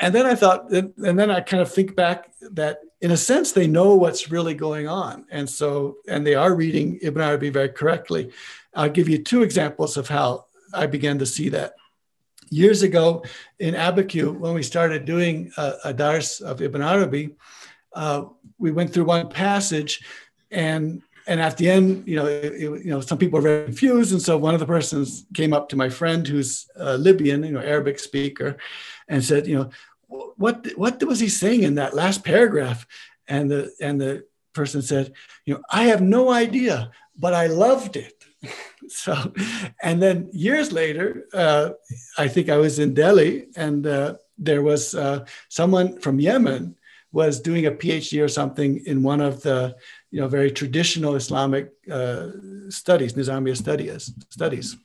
And then I thought, and then I kind of think back that in a sense, they know what's really going on. And so, and they are reading Ibn Arabi very correctly. I'll give you two examples of how I began to see that. Years ago in Abiquiu, when we started doing a, a dars of Ibn Arabi, uh, we went through one passage and and at the end, you know, it, you know, some people are very confused, and so one of the persons came up to my friend, who's a Libyan, you know, Arabic speaker, and said, you know, what what was he saying in that last paragraph? And the and the person said, you know, I have no idea, but I loved it. so, and then years later, uh, I think I was in Delhi, and uh, there was uh, someone from Yemen was doing a PhD or something in one of the you know, very traditional Islamic uh, studies, Nizamiya studies, studies.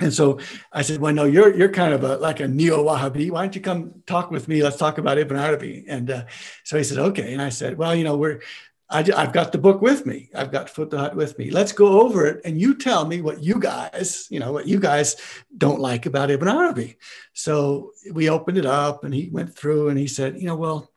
And so I said, well, no, you're, you're kind of a, like a neo-Wahhabi. Why don't you come talk with me? Let's talk about Ibn Arabi. And uh, so he said, okay. And I said, well, you know, we're, I, have got the book with me. I've got Futuhat with me. Let's go over it. And you tell me what you guys, you know, what you guys don't like about Ibn Arabi. So we opened it up and he went through and he said, you know, well,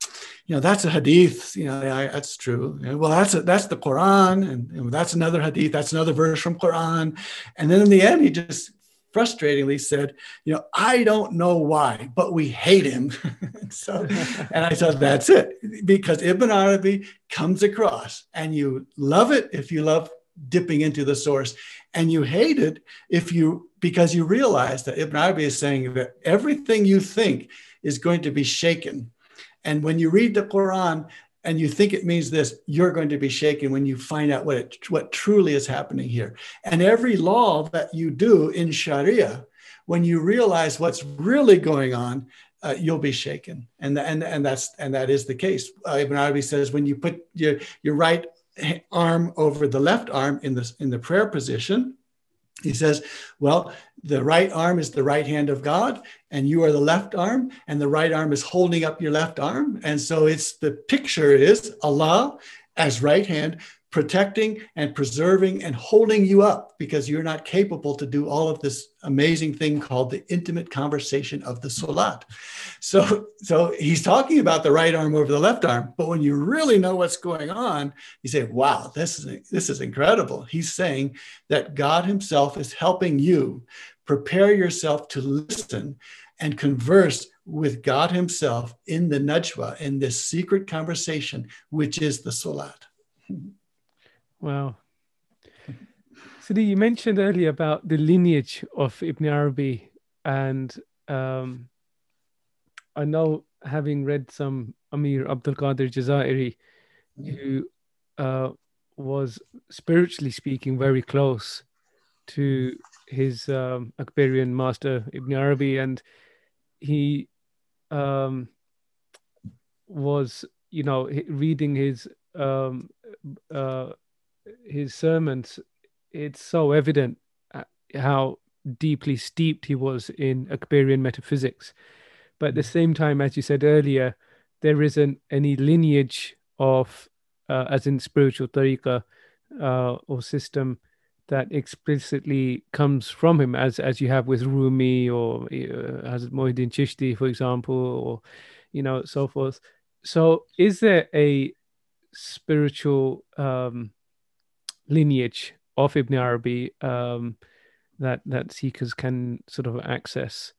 you know that's a hadith you know yeah, that's true. Well that's a, that's the quran and, and, that's another hadith that's another verse from quran. And then in the end he just frustratingly said you know i don't know why but we hate him. So and i said that's it because ibn arabi comes across and you love it if you love dipping into the source and you hate it if you because you realize that ibn arabi is saying that everything you think is going to be shaken and when you read the Quran and you think it means this, you're going to be shaken when you find out what it, what truly is happening here. And every law that you do in Sharia, when you realize what's really going on, uh, you'll be shaken. And, and, and, that's, and that is the case. Uh, Ibn Arabi says when you put your, your right arm over the left arm in the, in the prayer position, he says, well, the right arm is the right hand of God, and you are the left arm, and the right arm is holding up your left arm. And so it's the picture is Allah as right hand protecting and preserving and holding you up because you're not capable to do all of this amazing thing called the intimate conversation of the salat. So, so he's talking about the right arm over the left arm, but when you really know what's going on, you say, "Wow, this is this is incredible." He's saying that God Himself is helping you prepare yourself to listen and converse with God Himself in the najwa, in this secret conversation, which is the salat. Wow. Sidi, you mentioned earlier about the lineage of Ibn Arabi, and um, I know having read some Amir Abdul Qadir Jazairi, who uh, was spiritually speaking very close to his um, Akbarian master Ibn Arabi, and he um, was, you know, reading his um, uh, his sermons, it's so evident uh, how deeply steeped he was in Akbarian metaphysics. But at the mm. same time, as you said earlier, there isn't any lineage of, uh, as in spiritual tariqah uh, or system, that explicitly comes from him, as as you have with Rumi or uh, Hazrat Moinuddin Chishti, for example, or you know so forth. So, is there a spiritual um, lineage of Ibn Arabi um, that that seekers can sort of access,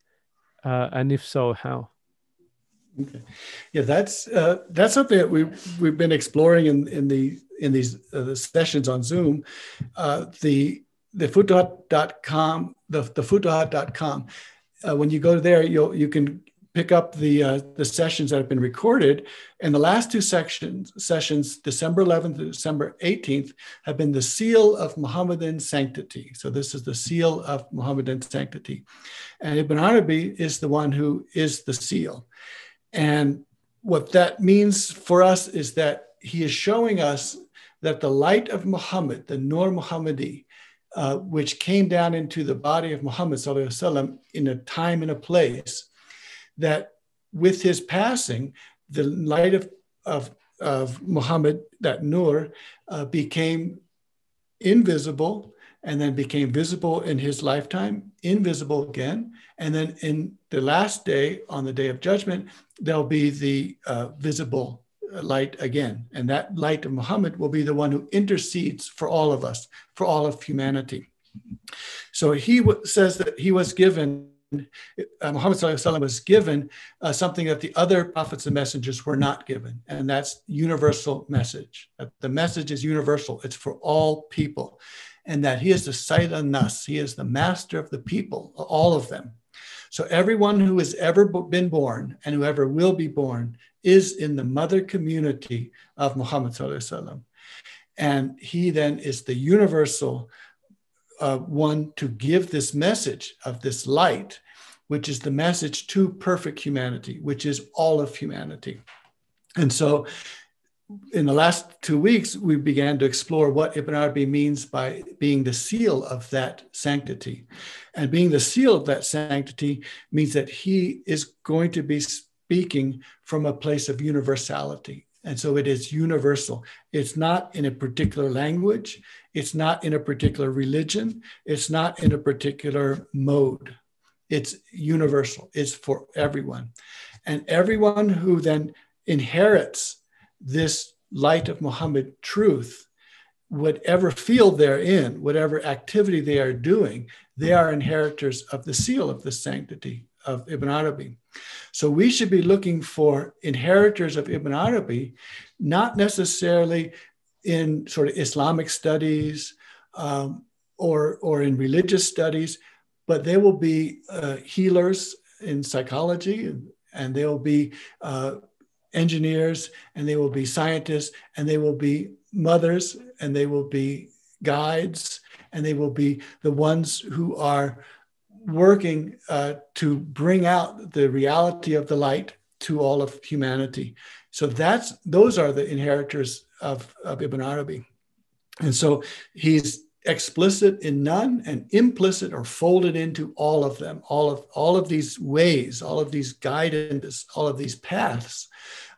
uh, and if so, how? Okay, yeah, that's uh, that's something that we we've been exploring in in the in these uh, the sessions on Zoom. Uh, the the futuhat.com the the futuhat.com. Uh, when you go there, you you can pick up the uh, the sessions that have been recorded, and the last two sections sessions, December 11th to December 18th, have been the seal of Muhammadan sanctity. So this is the seal of Muhammadan sanctity, and Ibn Arabi is the one who is the seal, and what that means for us is that he is showing us that the light of Muhammad, the Nur Muhammadi, uh, which came down into the body of Muhammad وسلم, in a time and a place, that with his passing, the light of, of, of Muhammad, that Nur, uh, became invisible and then became visible in his lifetime, invisible again. And then in the last day, on the day of judgment, there'll be the uh, visible light again. And that light of Muhammad will be the one who intercedes for all of us, for all of humanity. So he w- says that he was given uh, Muhammad was given uh, something that the other prophets and messengers were not given, and that's universal message. That the message is universal; it's for all people, and that he is the Sayyid nas. He is the master of the people, all of them. So everyone who has ever been born and whoever will be born is in the mother community of Muhammad and he then is the universal uh, one to give this message of this light which is the message to perfect humanity, which is all of humanity. And so in the last two weeks, we began to explore what Ibn Arabi means by being the seal of that sanctity. And being the seal of that sanctity means that he is going to be speaking from a place of universality. And so it is universal. It's not in a particular language, it's not in a particular religion, it's not in a particular mode. It's universal, it's for everyone. And everyone who then inherits this light of Muhammad truth, whatever field they're in, whatever activity they are doing, they are inheritors of the seal of the sanctity of Ibn Arabi. So we should be looking for inheritors of Ibn Arabi, not necessarily in sort of Islamic studies um, or, or in religious studies, but they will be uh, healers in psychology and, and they will be uh, engineers and they will be scientists and they will be mothers and they will be guides and they will be the ones who are working uh, to bring out the reality of the light to all of humanity. So that's those are the inheritors of, of ibn arabi. And so he's explicit in none and implicit or folded into all of them all of all of these ways all of these guidance all of these paths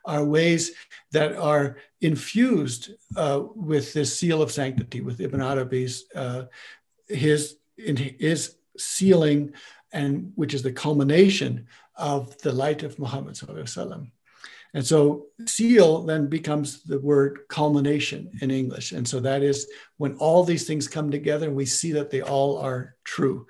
are ways that are infused uh, with this seal of sanctity with ibn arabi's uh, his his sealing and which is the culmination of the light of muhammad and so seal then becomes the word culmination in English. And so that is when all these things come together and we see that they all are true.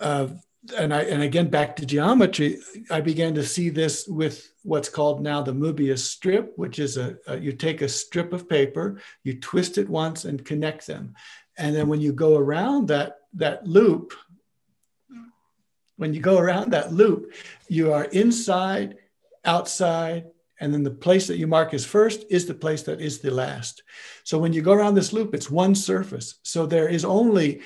Uh, and I and again back to geometry, I began to see this with what's called now the Mobius strip, which is a, a you take a strip of paper, you twist it once and connect them, and then when you go around that that loop, when you go around that loop, you are inside outside, and then the place that you mark as first is the place that is the last. So when you go around this loop, it's one surface. So there is only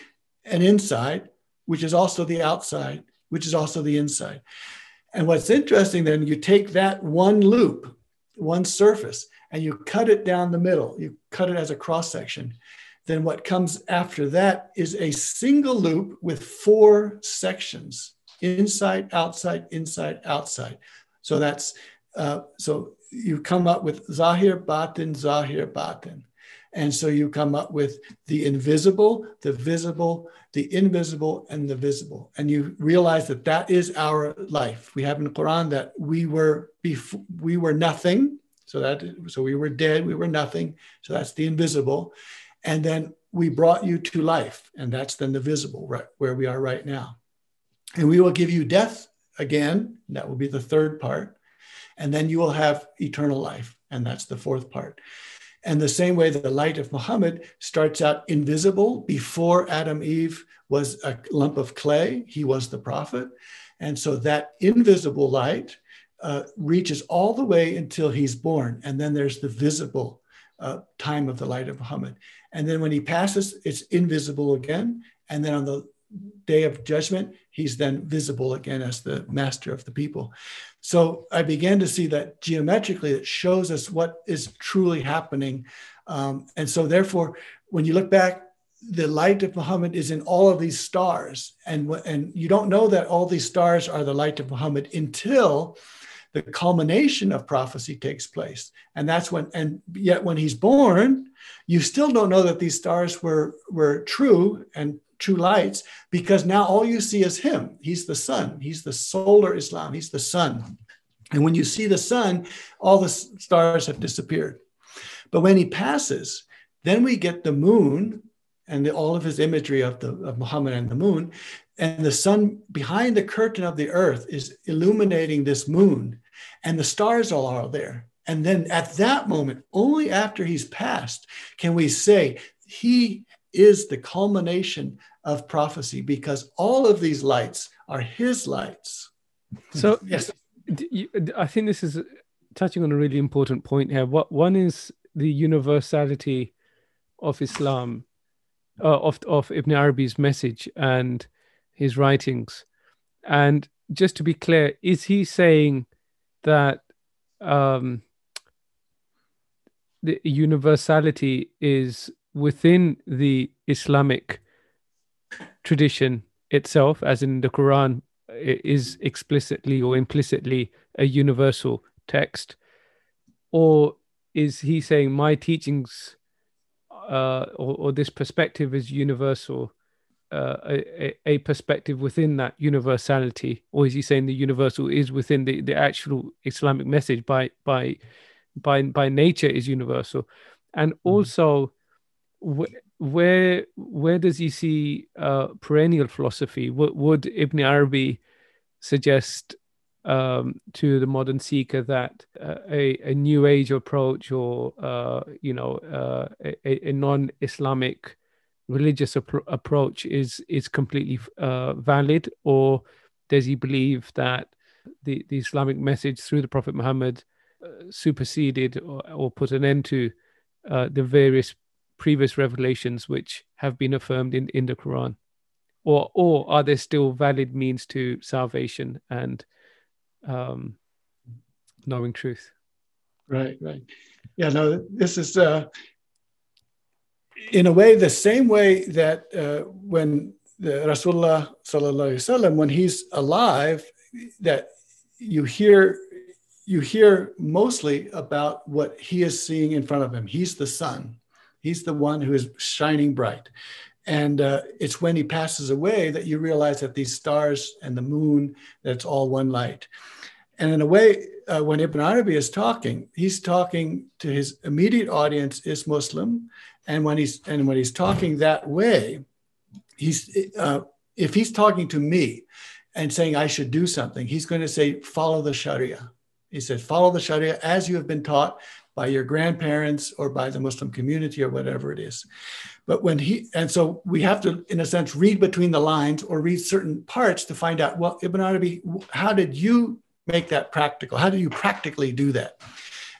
an inside, which is also the outside, which is also the inside. And what's interesting then, you take that one loop, one surface, and you cut it down the middle, you cut it as a cross section. Then what comes after that is a single loop with four sections inside, outside, inside, outside. So that's uh, so you come up with Zahir Batin, Zahir Batin. And so you come up with the invisible, the visible, the invisible, and the visible. And you realize that that is our life. We have in the Quran that we were before, we were nothing. So that so we were dead, we were nothing. So that's the invisible. And then we brought you to life, and that's then the visible, right where we are right now. And we will give you death again. That will be the third part. And then you will have eternal life. And that's the fourth part. And the same way the light of Muhammad starts out invisible before Adam Eve was a lump of clay, he was the prophet. And so that invisible light uh, reaches all the way until he's born. And then there's the visible uh, time of the light of Muhammad. And then when he passes, it's invisible again. And then on the day of judgment, he's then visible again as the master of the people. So I began to see that geometrically, it shows us what is truly happening. Um, and so, therefore, when you look back, the light of Muhammad is in all of these stars. And, and you don't know that all these stars are the light of Muhammad until the culmination of prophecy takes place. And that's when, and yet when he's born, you still don't know that these stars were, were true and true lights because now all you see is him. He's the sun. He's the solar Islam. He's the sun. And when you see the sun, all the stars have disappeared. But when he passes, then we get the moon and the, all of his imagery of the of Muhammad and the moon, and the sun behind the curtain of the earth is illuminating this moon, and the stars are all are there. And then at that moment, only after he's passed, can we say he is the culmination of prophecy because all of these lights are his lights. So, yes, I think this is touching on a really important point here. What one is the universality of Islam, uh, of of Ibn Arabi's message and his writings, and just to be clear, is he saying that um, the universality is within the Islamic tradition itself, as in the Quran is explicitly or implicitly a universal text? Or is he saying my teachings uh, or, or, this perspective is universal, uh, a, a, perspective within that universality? Or is he saying the universal is within the, the actual Islamic message by, by, by, by nature is universal? And mm-hmm. Also, where where does he see uh, perennial philosophy? Would, would Ibn Arabi suggest um, to the modern seeker that uh, a, a new age approach or uh, you know uh, a, a, non-Islamic religious ap- approach is is completely uh, valid, or does he believe that the, the Islamic message through the Prophet Muhammad uh, superseded or, or, put an end to uh, the various previous revelations which have been affirmed in, in the Quran? Or, or are there still valid means to salvation and um, knowing truth? Right, right. Yeah, no, this is uh, in a way the same way that uh, when the Rasulullah sallallahu wasallam, when he's alive, that you hear you hear mostly about what he is seeing in front of him. He's the sun. He's the one who is shining bright. And uh, it's when he passes away that you realize that these stars and the moon, that's all one light. And in a way, uh, when Ibn Arabi is talking, he's talking to his immediate audience is Muslim. And when he's and when he's talking that way, he's uh, if he's talking to me and saying I should do something, he's going to say follow the Sharia. He said follow the Sharia as you have been taught by your grandparents or by the Muslim community or whatever it is. But when he, and so we have to, in a sense, read between the lines or read certain parts to find out, well, Ibn Arabi, how did you make that practical? How do you practically do that?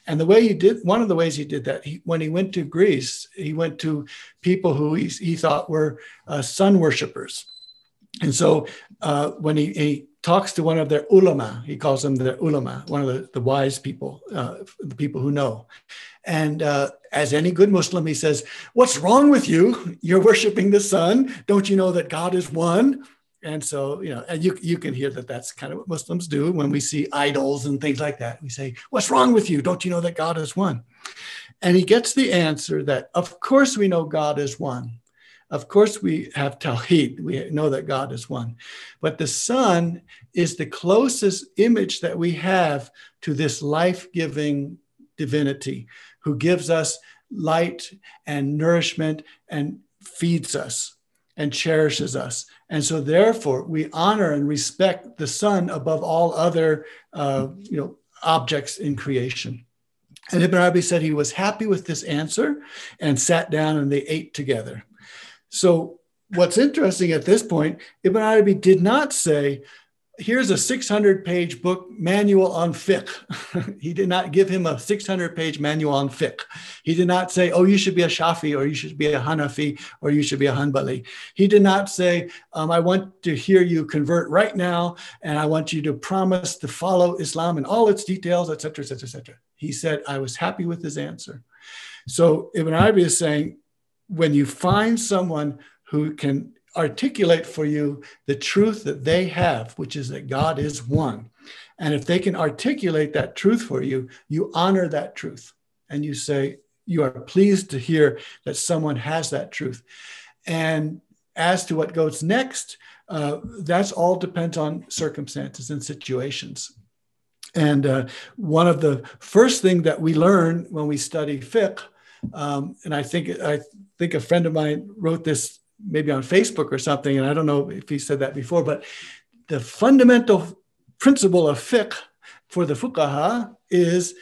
And the way he did, one of the ways he did that, he, when he went to Greece, he went to people who he, he thought were uh, sun worshippers. And so uh, when he, he talks to one of their ulama. He calls them the ulama, one of the, the wise people, uh, the people who know. And uh, as any good Muslim, he says, What's wrong with you? You're worshiping the sun. Don't you know that God is one? And so, you know, and you, you can hear that that's kind of what Muslims do when we see idols and things like that. We say, What's wrong with you? Don't you know that God is one? And he gets the answer that, of course, we know God is one. Of course, we have Tawheed. We know that God is one. But the sun is the closest image that we have to this life giving divinity who gives us light and nourishment and feeds us and cherishes us. And so, therefore, we honor and respect the sun above all other, uh, you know, objects in creation. And Ibn Arabi said he was happy with this answer and sat down and they ate together. So, what's interesting at this point, Ibn Arabi did not say, here's a 600 page book manual on fiqh. he did not give him a 600 page manual on fiqh. He did not say, oh, you should be a Shafi or you should be a Hanafi or you should be a Hanbali. He did not say, um, I want to hear you convert right now and I want you to promise to follow Islam in all its details, etc., etc., etc. He said, I was happy with his answer. So Ibn Arabi is saying, when you find someone who can articulate for you the truth that they have, which is that God is one. And if they can articulate that truth for you, you honor that truth and you say, you are pleased to hear that someone has that truth. And as to what goes next, uh, that's all depends on circumstances and situations. And uh, one of the first thing that we learn when we study fiqh, um, and I think I think a friend of mine wrote this maybe on Facebook or something, and I don't know if he said that before, but the fundamental principle of fiqh for the fuqaha is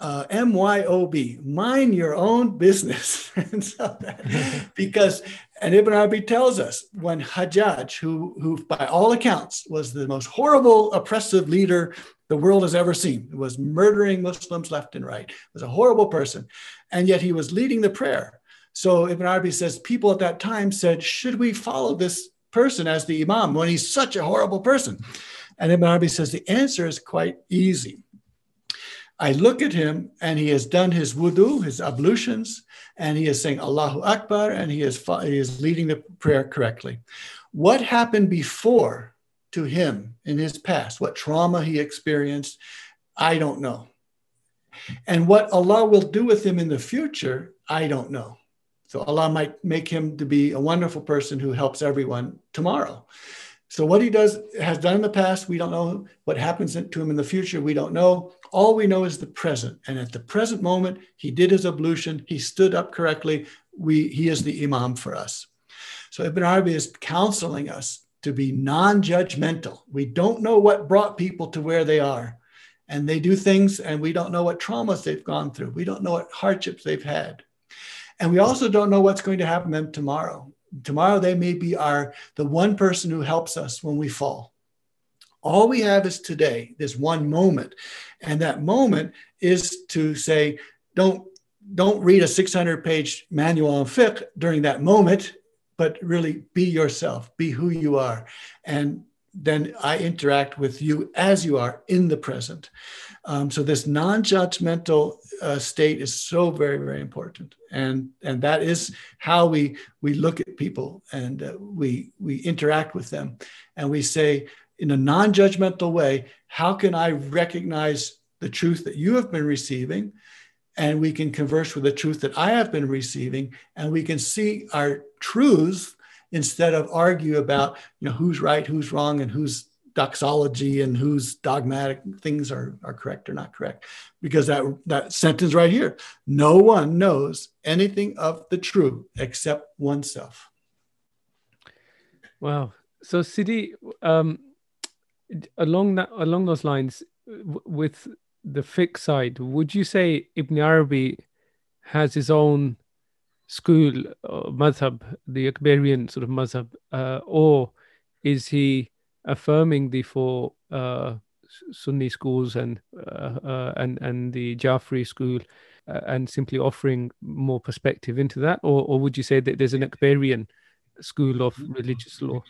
uh, MYOB, mind your own business. and so that, because, and Ibn Arabi tells us when Hajjaj, who, who by all accounts was the most horrible, oppressive leader the world has ever seen, was murdering Muslims left and right, was a horrible person. And yet he was leading the prayer. So Ibn Arabi says people at that time said, should we follow this person as the imam when he's such a horrible person? And Ibn Arabi says the answer is quite easy. I look at him and he has done his wudu, his ablutions, and he is saying Allahu Akbar and he is, he is leading the prayer correctly. What happened before to him in his past, what trauma he experienced, I don't know. And what Allah will do with him in the future, I don't know. So Allah might make him to be a wonderful person who helps everyone tomorrow. So what he does has done in the past, we don't know. What happens to him in the future, we don't know. All we know is the present. And at the present moment, he did his ablution, he stood up correctly. We, he is the imam for us. So Ibn Arabi is counseling us to be non-judgmental. We don't know what brought people to where they are. And they do things and we don't know what traumas they've gone through. We don't know what hardships they've had. And we also don't know what's going to happen to them tomorrow. Tomorrow they may be our the one person who helps us when we fall. All we have is today, this one moment. And that moment is to say, don't don't read a 600 page manual on fiqh during that moment, but really be yourself, be who you are. And then I interact with you as you are in the present. Um, so this non-judgmental uh, state is so very, very important, and and that is how we we look at people and uh, we we interact with them, and we say in a non-judgmental way, how can I recognize the truth that you have been receiving, and we can converse with the truth that I have been receiving, and we can see our truths instead of argue about you know who's right, who's wrong, and who's doxology and whose dogmatic things are, are correct or not correct. Because that, that sentence right here no one knows anything of the true except oneself. Wow. So, Sidi, um, along that along those lines, w- with the fiqh side, would you say Ibn Arabi has his own school, uh, madhab, the Akbarian sort of madhab, uh, or is he affirming the four uh, Sunni schools and uh, uh, and and the Jafri school, uh, and simply offering more perspective into that, or or would you say that there's an Akbarian school of religious law?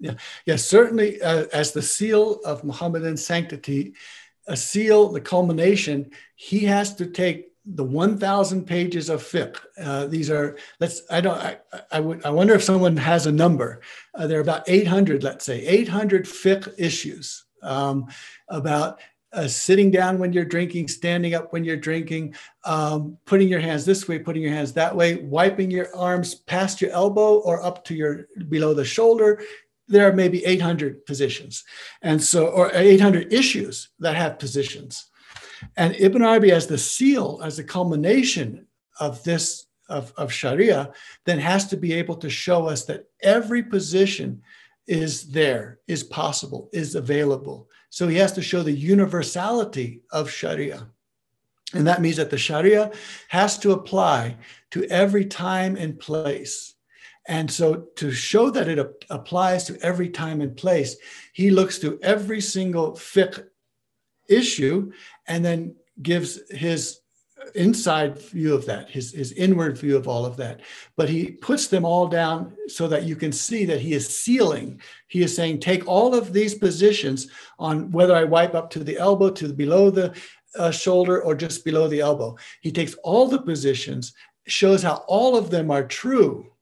Yeah, yeah, certainly as the seal of Muhammadan sanctity, a seal, the culmination, he has to take the 1000 pages of fiqh uh, these are let's i don't I, I would i wonder if someone has a number uh, there are about 800 let's say 800 fiqh issues um, about uh, sitting down when you're drinking, standing up when you're drinking, um, putting your hands this way, putting your hands that way, wiping your arms past your elbow or up to your below the shoulder. There are maybe 800 positions, and so or 800 issues that have positions. And Ibn Arabi, as the seal, as the culmination of this of, of Sharia, then has to be able to show us that every position is there, is possible, is available. So he has to show the universality of Sharia. And that means that the Sharia has to apply to every time and place. And so, to show that it applies to every time and place, he looks to every single fiqh issue and then gives his inside view of that, his, his inward view of all of that. But he puts them all down so that you can see that he is sealing. He is saying, take all of these positions on whether I wipe up to the elbow, to below the uh, shoulder, or just below the elbow. He takes all the positions, shows how all of them are true,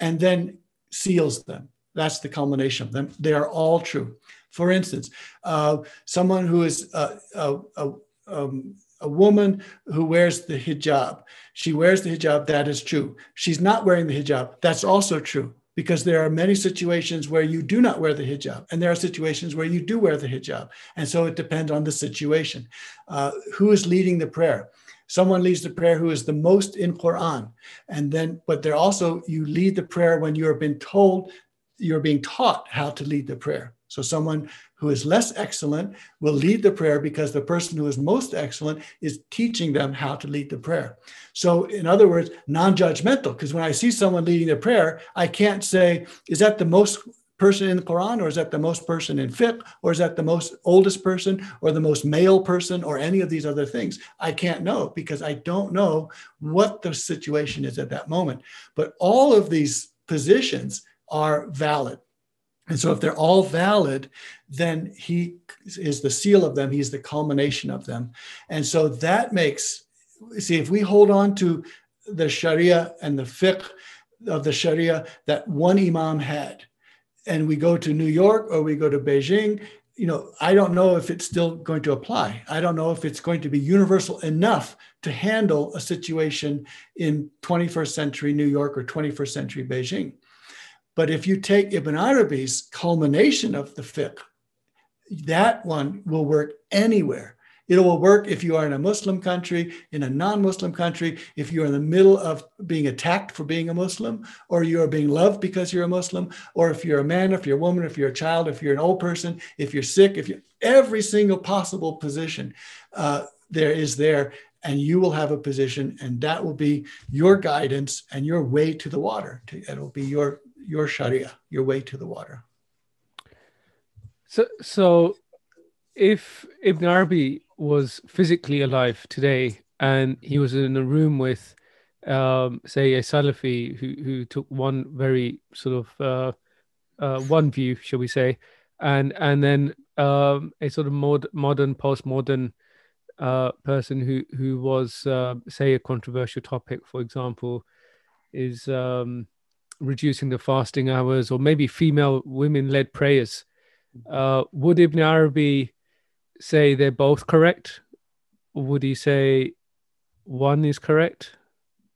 and then seals them. That's the culmination of them. They are all true. For instance, uh, someone who is uh, uh, uh um, a woman who wears the hijab. She wears the hijab, that is true. She's not wearing the hijab, that's also true because there are many situations where you do not wear the hijab, and there are situations where you do wear the hijab. And so it depends on the situation. Uh, who is leading the prayer? Someone leads the prayer who is the most in Quran. And then, but there also, you lead the prayer when you're being told, you're being taught how to lead the prayer. So someone who is less excellent will lead the prayer because the person who is most excellent is teaching them how to lead the prayer. So, in other words, non judgmental, because when I see someone leading the prayer, I can't say, is that the most person in the Quran, or is that the most person in fiqh, or is that the most oldest person, or the most male person, or any of these other things? I can't know because I don't know what the situation is at that moment. But all of these positions are valid. And so, if they're all valid, then he is the seal of them, he's the culmination of them. And so that makes, see, if we hold on to the Sharia and the fiqh of the Sharia that one Imam had, and we go to New York or we go to Beijing, you know, I don't know if it's still going to apply. I don't know if it's going to be universal enough to handle a situation in 21st century New York or 21st century Beijing. But if you take Ibn Arabi's culmination of the fiqh, that one will work anywhere. It will work if you are in a Muslim country, in a non Muslim country, if you're in the middle of being attacked for being a Muslim, or you are being loved because you're a Muslim, or if you're a man, if you're a woman, if you're a child, if you're an old person, if you're sick, if you're every single possible position uh, there is there, and you will have a position, and that will be your guidance and your way to the water. It'll be your your Sharia, your way to the water. So, so if Ibn Arabi was physically alive today and he was in a room with, um, say, a Salafi who, who took one very sort of uh, uh, one view, shall we say, and and then um, a sort of mod, modern, postmodern uh, person who who was, uh, say, a controversial topic, for example, is um, reducing the fasting hours, or maybe female women-led prayers uh, would Ibn Arabi say they're both correct? Or would he say one is correct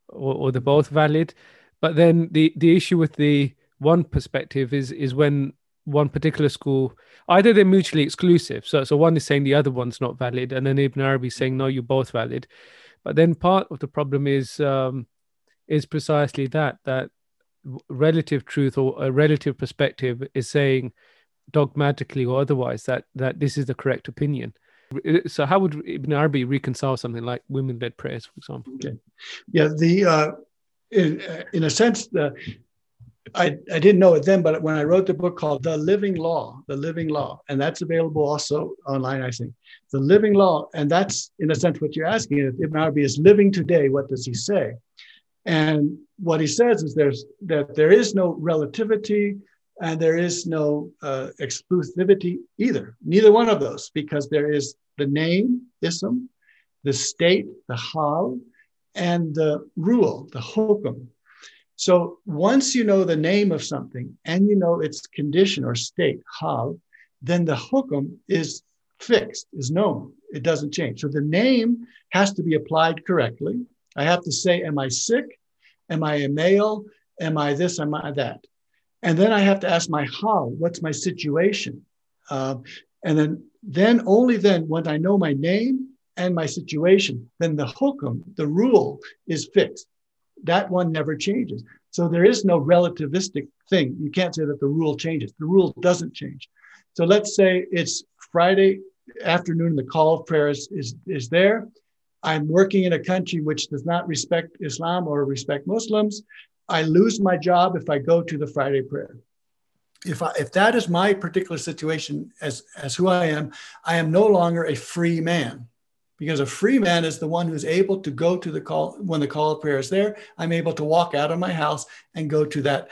or, or they're both valid? But then the, the issue with the one perspective is is when one particular school either they're mutually exclusive. So so one is saying the other one's not valid, and then Ibn Arabi is saying no, you're both valid. But then part of the problem is um, is precisely that that relative truth or a relative perspective is saying dogmatically or otherwise that that this is the correct opinion. So how would Ibn Arabi reconcile something like women-led prayers, for example? Okay. Yeah, the uh, in, uh, in a sense, the I, I didn't know it then, but when I wrote the book called The Living Law, The Living Law, and that's available also online, I think. The Living Law, and that's in a sense what you're asking. If Ibn Arabi is living today, what does he say? And what he says is there's that there is no relativity, and there is no uh, exclusivity either, neither one of those, because there is the name, ism, the state, the hal, and the rule, the hukum. So once you know the name of something and you know its condition or state, hal, then the hukum is fixed, is known. It doesn't change. So the name has to be applied correctly. I have to say, Am I sick? Am I a male? Am I this? Am I that? And then I have to ask my hal. What's my situation? Uh, and then, then only then, when I know my name and my situation, then the hukum, the rule, is fixed. That one never changes. So there is no relativistic thing. You can't say that the rule changes. The rule doesn't change. So let's say it's Friday afternoon, the call of prayer is, is, is there. I'm working in a country which does not respect Islam or respect Muslims. I lose my job if I go to the Friday prayer. If, I, if that is my particular situation as, as who I am, I am no longer a free man because a free man is the one who's able to go to the call when the call of prayer is there. I'm able to walk out of my house and go to that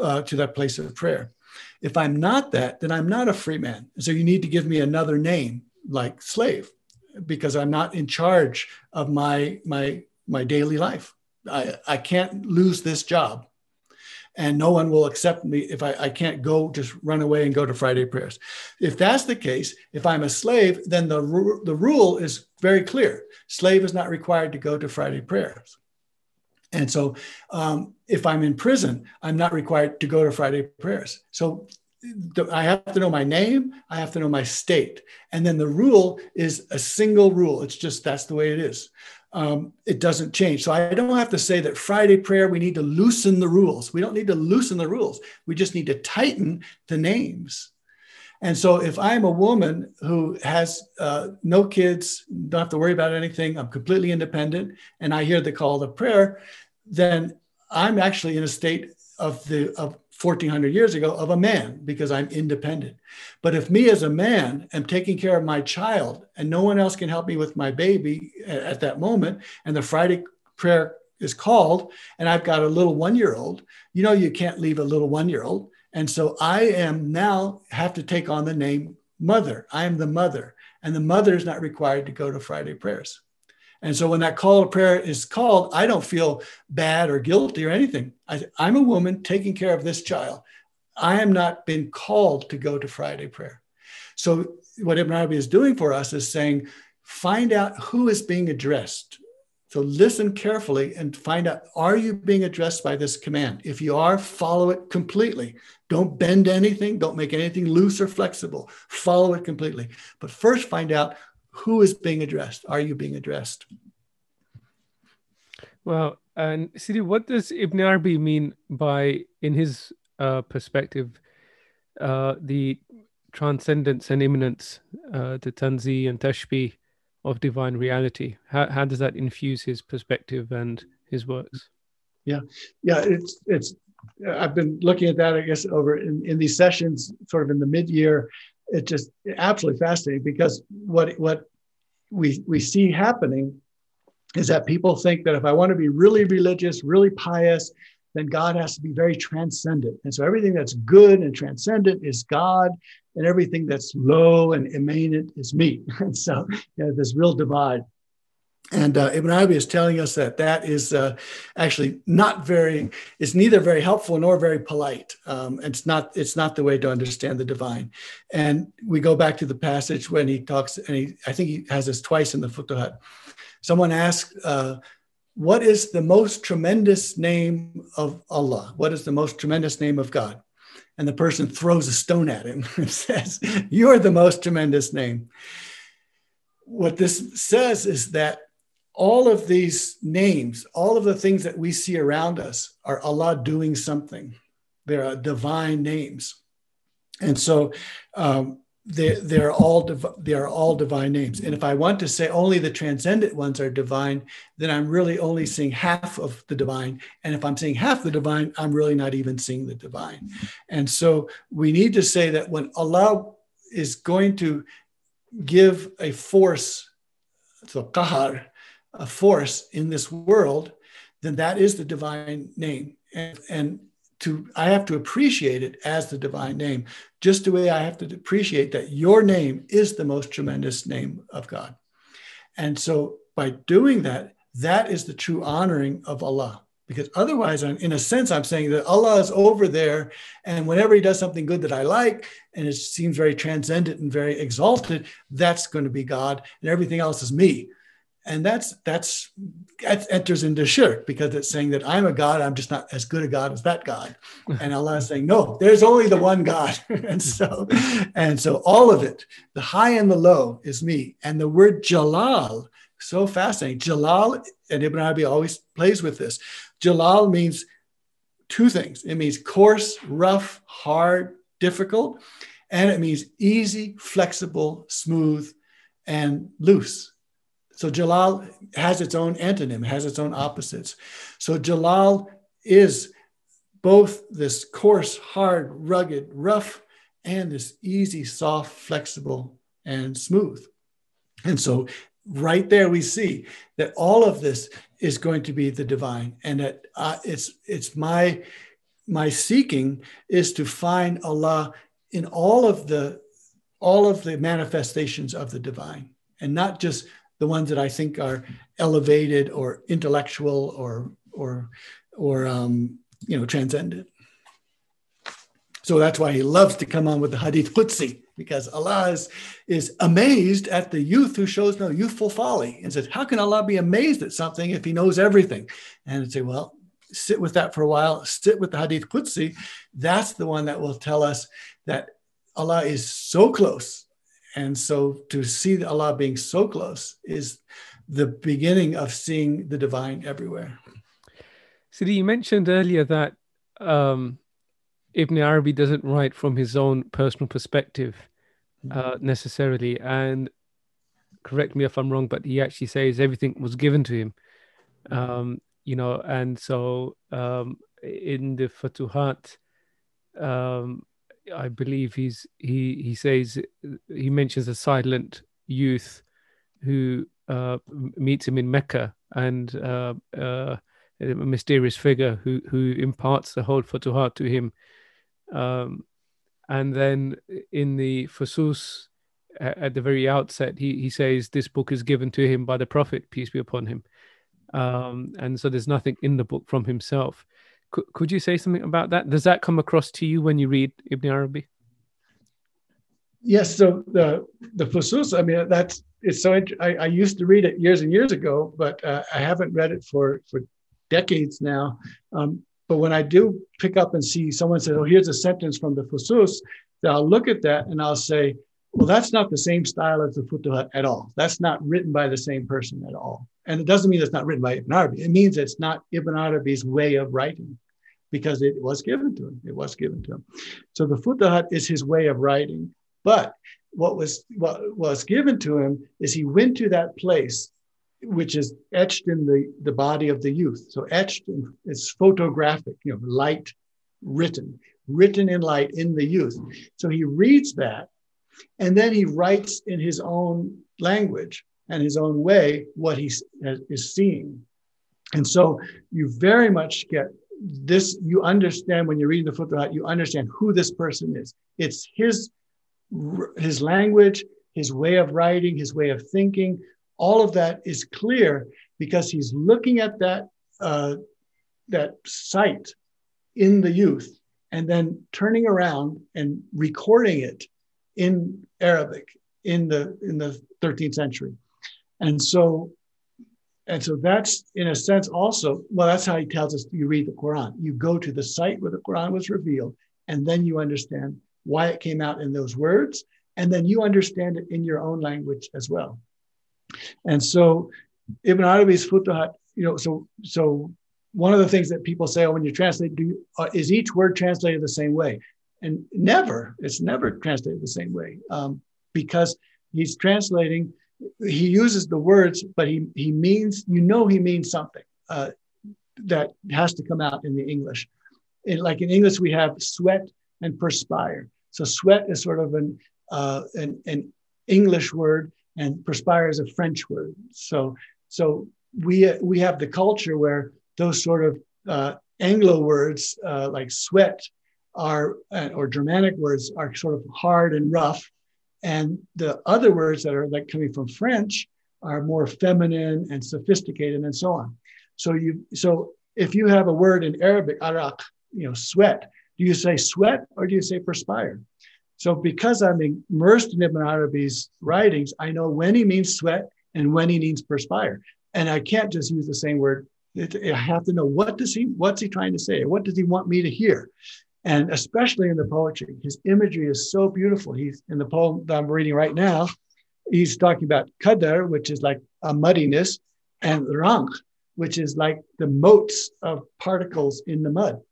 uh, to that place of prayer. If I'm not that, then I'm not a free man. So you need to give me another name like slave because I'm not in charge of my my my daily life. I, I can't lose this job. And no one will accept me if I, I can't go just run away and go to Friday prayers. If that's the case, if I'm a slave, then the, the rule is very clear. Slave is not required to go to Friday prayers. And so um, if I'm in prison, I'm not required to go to Friday prayers. So I have to know my name, I have to know my state. And then the rule is a single rule. It's just that's the way it is. Um, it doesn't change. So I don't have to say that Friday prayer, we need to loosen the rules. We don't need to loosen the rules. We just need to tighten the names. And so if I'm a woman who has uh, no kids, don't have to worry about anything, I'm completely independent, and I hear the call to prayer, then I'm actually in a state of the of 1400 years ago of a man because I'm independent. But if me as a man am taking care of my child and no one else can help me with my baby at that moment, and the Friday prayer is called, and I've got a little one year old, you know, you can't leave a little one year old. And so I am now have to take on the name mother. I am the mother, and the mother is not required to go to Friday prayers. And so when that call to prayer is called, I don't feel bad or guilty or anything. I, am a woman taking care of this child. I am not been called to go to Friday prayer. So what Ibn Arabi is doing for us is saying, find out who is being addressed. So listen carefully and find out, are you being addressed by this command? If you are, follow it completely. Don't bend anything. Don't make anything loose or flexible. Follow it completely. But first find out who is being addressed? Are you being addressed? Well, and Sidi, what does Ibn Arabi mean by, in his uh, perspective, uh, the transcendence and immanence, uh, the tanzih and tashbih of divine reality? How, how does that infuse his perspective and his works? Yeah, yeah, it's it's. I've been looking at that, I guess, over in, in these sessions, sort of in the mid-year, it just absolutely fascinating because what what we we see happening is that people think that if I want to be really religious, really pious, then God has to be very transcendent. And so everything that's good and transcendent is God, and everything that's low and immanent is me. And so you know, this real divide. And uh, Ibn Arabi is telling us that that is uh, actually not very, it's neither very helpful nor very polite. Um, it's not, it's not the way to understand the divine. And we go back to the passage when he talks, and he, I think he has this twice in the Futuhat. Someone asks, uh, what is the most tremendous name of Allah? What is the most tremendous name of God? And the person throws a stone at him and says, You're the most tremendous name. What this says is that all of these names, all of the things that we see around us are Allah doing something. They're divine names. And so um, they, they're, all div- they're all divine names. And if I want to say only the transcendent ones are divine, then I'm really only seeing half of the divine. And if I'm seeing half the divine, I'm really not even seeing the divine. And so we need to say that when Allah is going to give a force, so qahar, a force in this world, then that is the divine name. And, and to I have to appreciate it as the divine name, just the way I have to appreciate that your name is the most tremendous name of God. And so by doing that, that is the true honoring of Allah. because otherwise I'm, in a sense i'm saying that allah is over there and whenever he does something good that i like and it seems very transcendent and very exalted that's going to be god and everything else is me and that's that's that enters into shirk because it's saying that i'm a god i'm just not as good a god as that god. And allah is saying no there's only the one god. And so and so all of it the high and the low is me. And the word jalal so fascinating. Jalal and ibn arabi always plays with this. Jalal means two things. It means coarse rough hard difficult. And it means easy flexible smooth and loose so Jalal has its own antonym, has its own opposites. So Jalal is both this coarse, hard, rugged, rough, and this easy, soft, flexible, and smooth. And so right there we see that all of this is going to be the divine and that uh, it's it's my my seeking is to find allah in all of the all of the manifestations of the divine and not just the ones that I think are elevated or intellectual or or or um, you know transcendent. So that's why he loves to come on with the Hadith Qudsi because Allah is, is amazed at the youth who shows no youthful folly and says, How can Allah be amazed at something if he knows everything? And I'd say, Well, sit with that for a while, sit with the Hadith Qudsi. That's the one that will tell us that Allah is so close and so to see Allah being so close is the beginning of seeing the divine everywhere. Sidi, you mentioned earlier that um, Ibn Arabi doesn't write from his own personal perspective uh, necessarily. And correct me if I'm wrong, but he actually says everything was given to him. Um, you know, and so um, in the Futuhat, um, I believe he's he he says he mentions a silent youth who uh, meets him in Mecca and uh, uh, a mysterious figure who who imparts the whole Futuhat to him. Um, and then in the Fusus, at the very outset, he, he says this book is given to him by the Prophet, peace be upon him. Um, and so there's nothing in the book from himself. Could, could you say something about that? Does that come across to you when you read Ibn Arabi? Yes. So the the Fusus, I mean, that's it's so. I, I used to read it years and years ago, but uh, I haven't read it for for decades now. Um, but when I do pick up and see someone say, "Oh, here's a sentence from the Fusus," then I'll look at that and I'll say, "Well, that's not the same style as the Futuhat at all. That's not written by the same person at all." And it doesn't mean it's not written by Ibn Arabi. It means it's not Ibn Arabi's way of writing because it was given to him. It was given to him. So the Futuhat is his way of writing. But what was what was given to him is he went to that place which is etched in the, the body of the youth. So etched in, it's photographic, you know, light written, written in light in the youth. So he reads that and then he writes in his own language and his own way what he is seeing. And so you very much get this, you understand when you're reading the Futuhat, you understand who this person is. It's his, his language, his way of writing, his way of thinking, all of that is clear because he's looking at that, uh, that sight in the youth and then turning around and recording it in Arabic in the in the 13th century. And so, and so that's in a sense also, well, that's how he tells us you read the Quran. You go to the site where the Quran was revealed, and then you understand why it came out in those words, and then you understand it in your own language as well. And so Ibn Arabi's Futuhat, you know, so so one of the things that people say oh, when you translate, do you, uh, is each word translated the same way? And never, it's never translated the same way um, because he's translating he uses the words, but he, he means, you know, he means something uh, that has to come out in the English. In, like in English, we have sweat and perspire. So sweat is sort of an, uh, an, an English word, and perspire is a French word. So, so we, we have the culture where those sort of uh, Anglo words uh, like sweat are, uh, or Germanic words are sort of hard and rough, and the other words that are like coming from French are more feminine and sophisticated and so on. So you so if you have a word in Arabic, arak, you know, sweat, do you say sweat or do you say perspire? So because I'm immersed in Ibn Arabi's writings, I know when he means sweat and when he means perspire. And I can't just use the same word. I have to know what does he, what's he trying to say? What does he want me to hear? And especially in the poetry, his imagery is so beautiful. He's in the poem that I'm reading right now. He's talking about qadar, which is like a muddiness, and rank, which is like the motes of particles in the mud.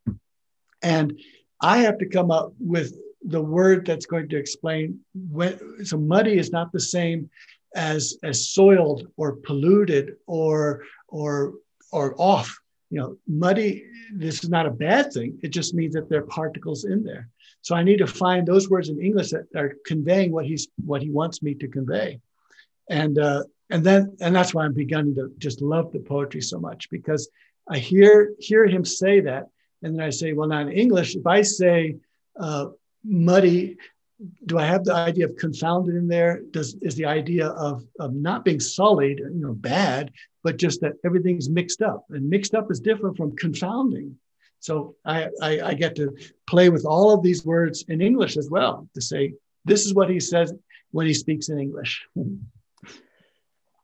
And I have to come up with the word that's going to explain when. So muddy is not the same as as soiled or polluted or or or off. You know, muddy. This is not a bad thing. It just means that there are particles in there. So I need to find those words in English that are conveying what he's what he wants me to convey, and uh, and then and that's why I'm beginning to just love the poetry so much because I hear hear him say that, and then I say, well, now in English, if I say uh, muddy, do I have the idea of confounded in there? Does is the idea of, of not being sullied, you know, bad, but just that everything's mixed up, and mixed up is different from confounding. So I, I, I get to play with all of these words in English as well to say this is what he says when he speaks in English.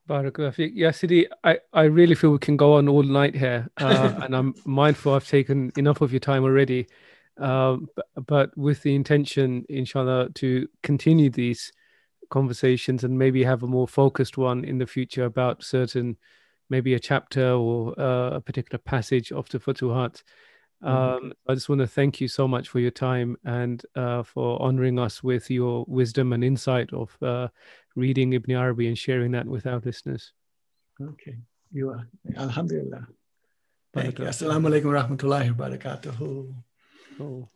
Barakallah Yassidi, I, I really feel we can go on all night here. Uh, and I'm mindful I've taken enough of your time already. Um, but, but, with the intention, inshallah, to continue these conversations and maybe have a more focused one in the future about certain, maybe a chapter or uh, a particular passage of the Futuhat. Mm-hmm. Um, I just want to thank you so much for your time and uh, for honoring us with your wisdom and insight of uh, reading Ibn Arabi and sharing that with our listeners. Okay, you are. Alhamdulillah. Thank you. Assalamu alaikum wa rahmatullahi wa barakatuhu. Oh,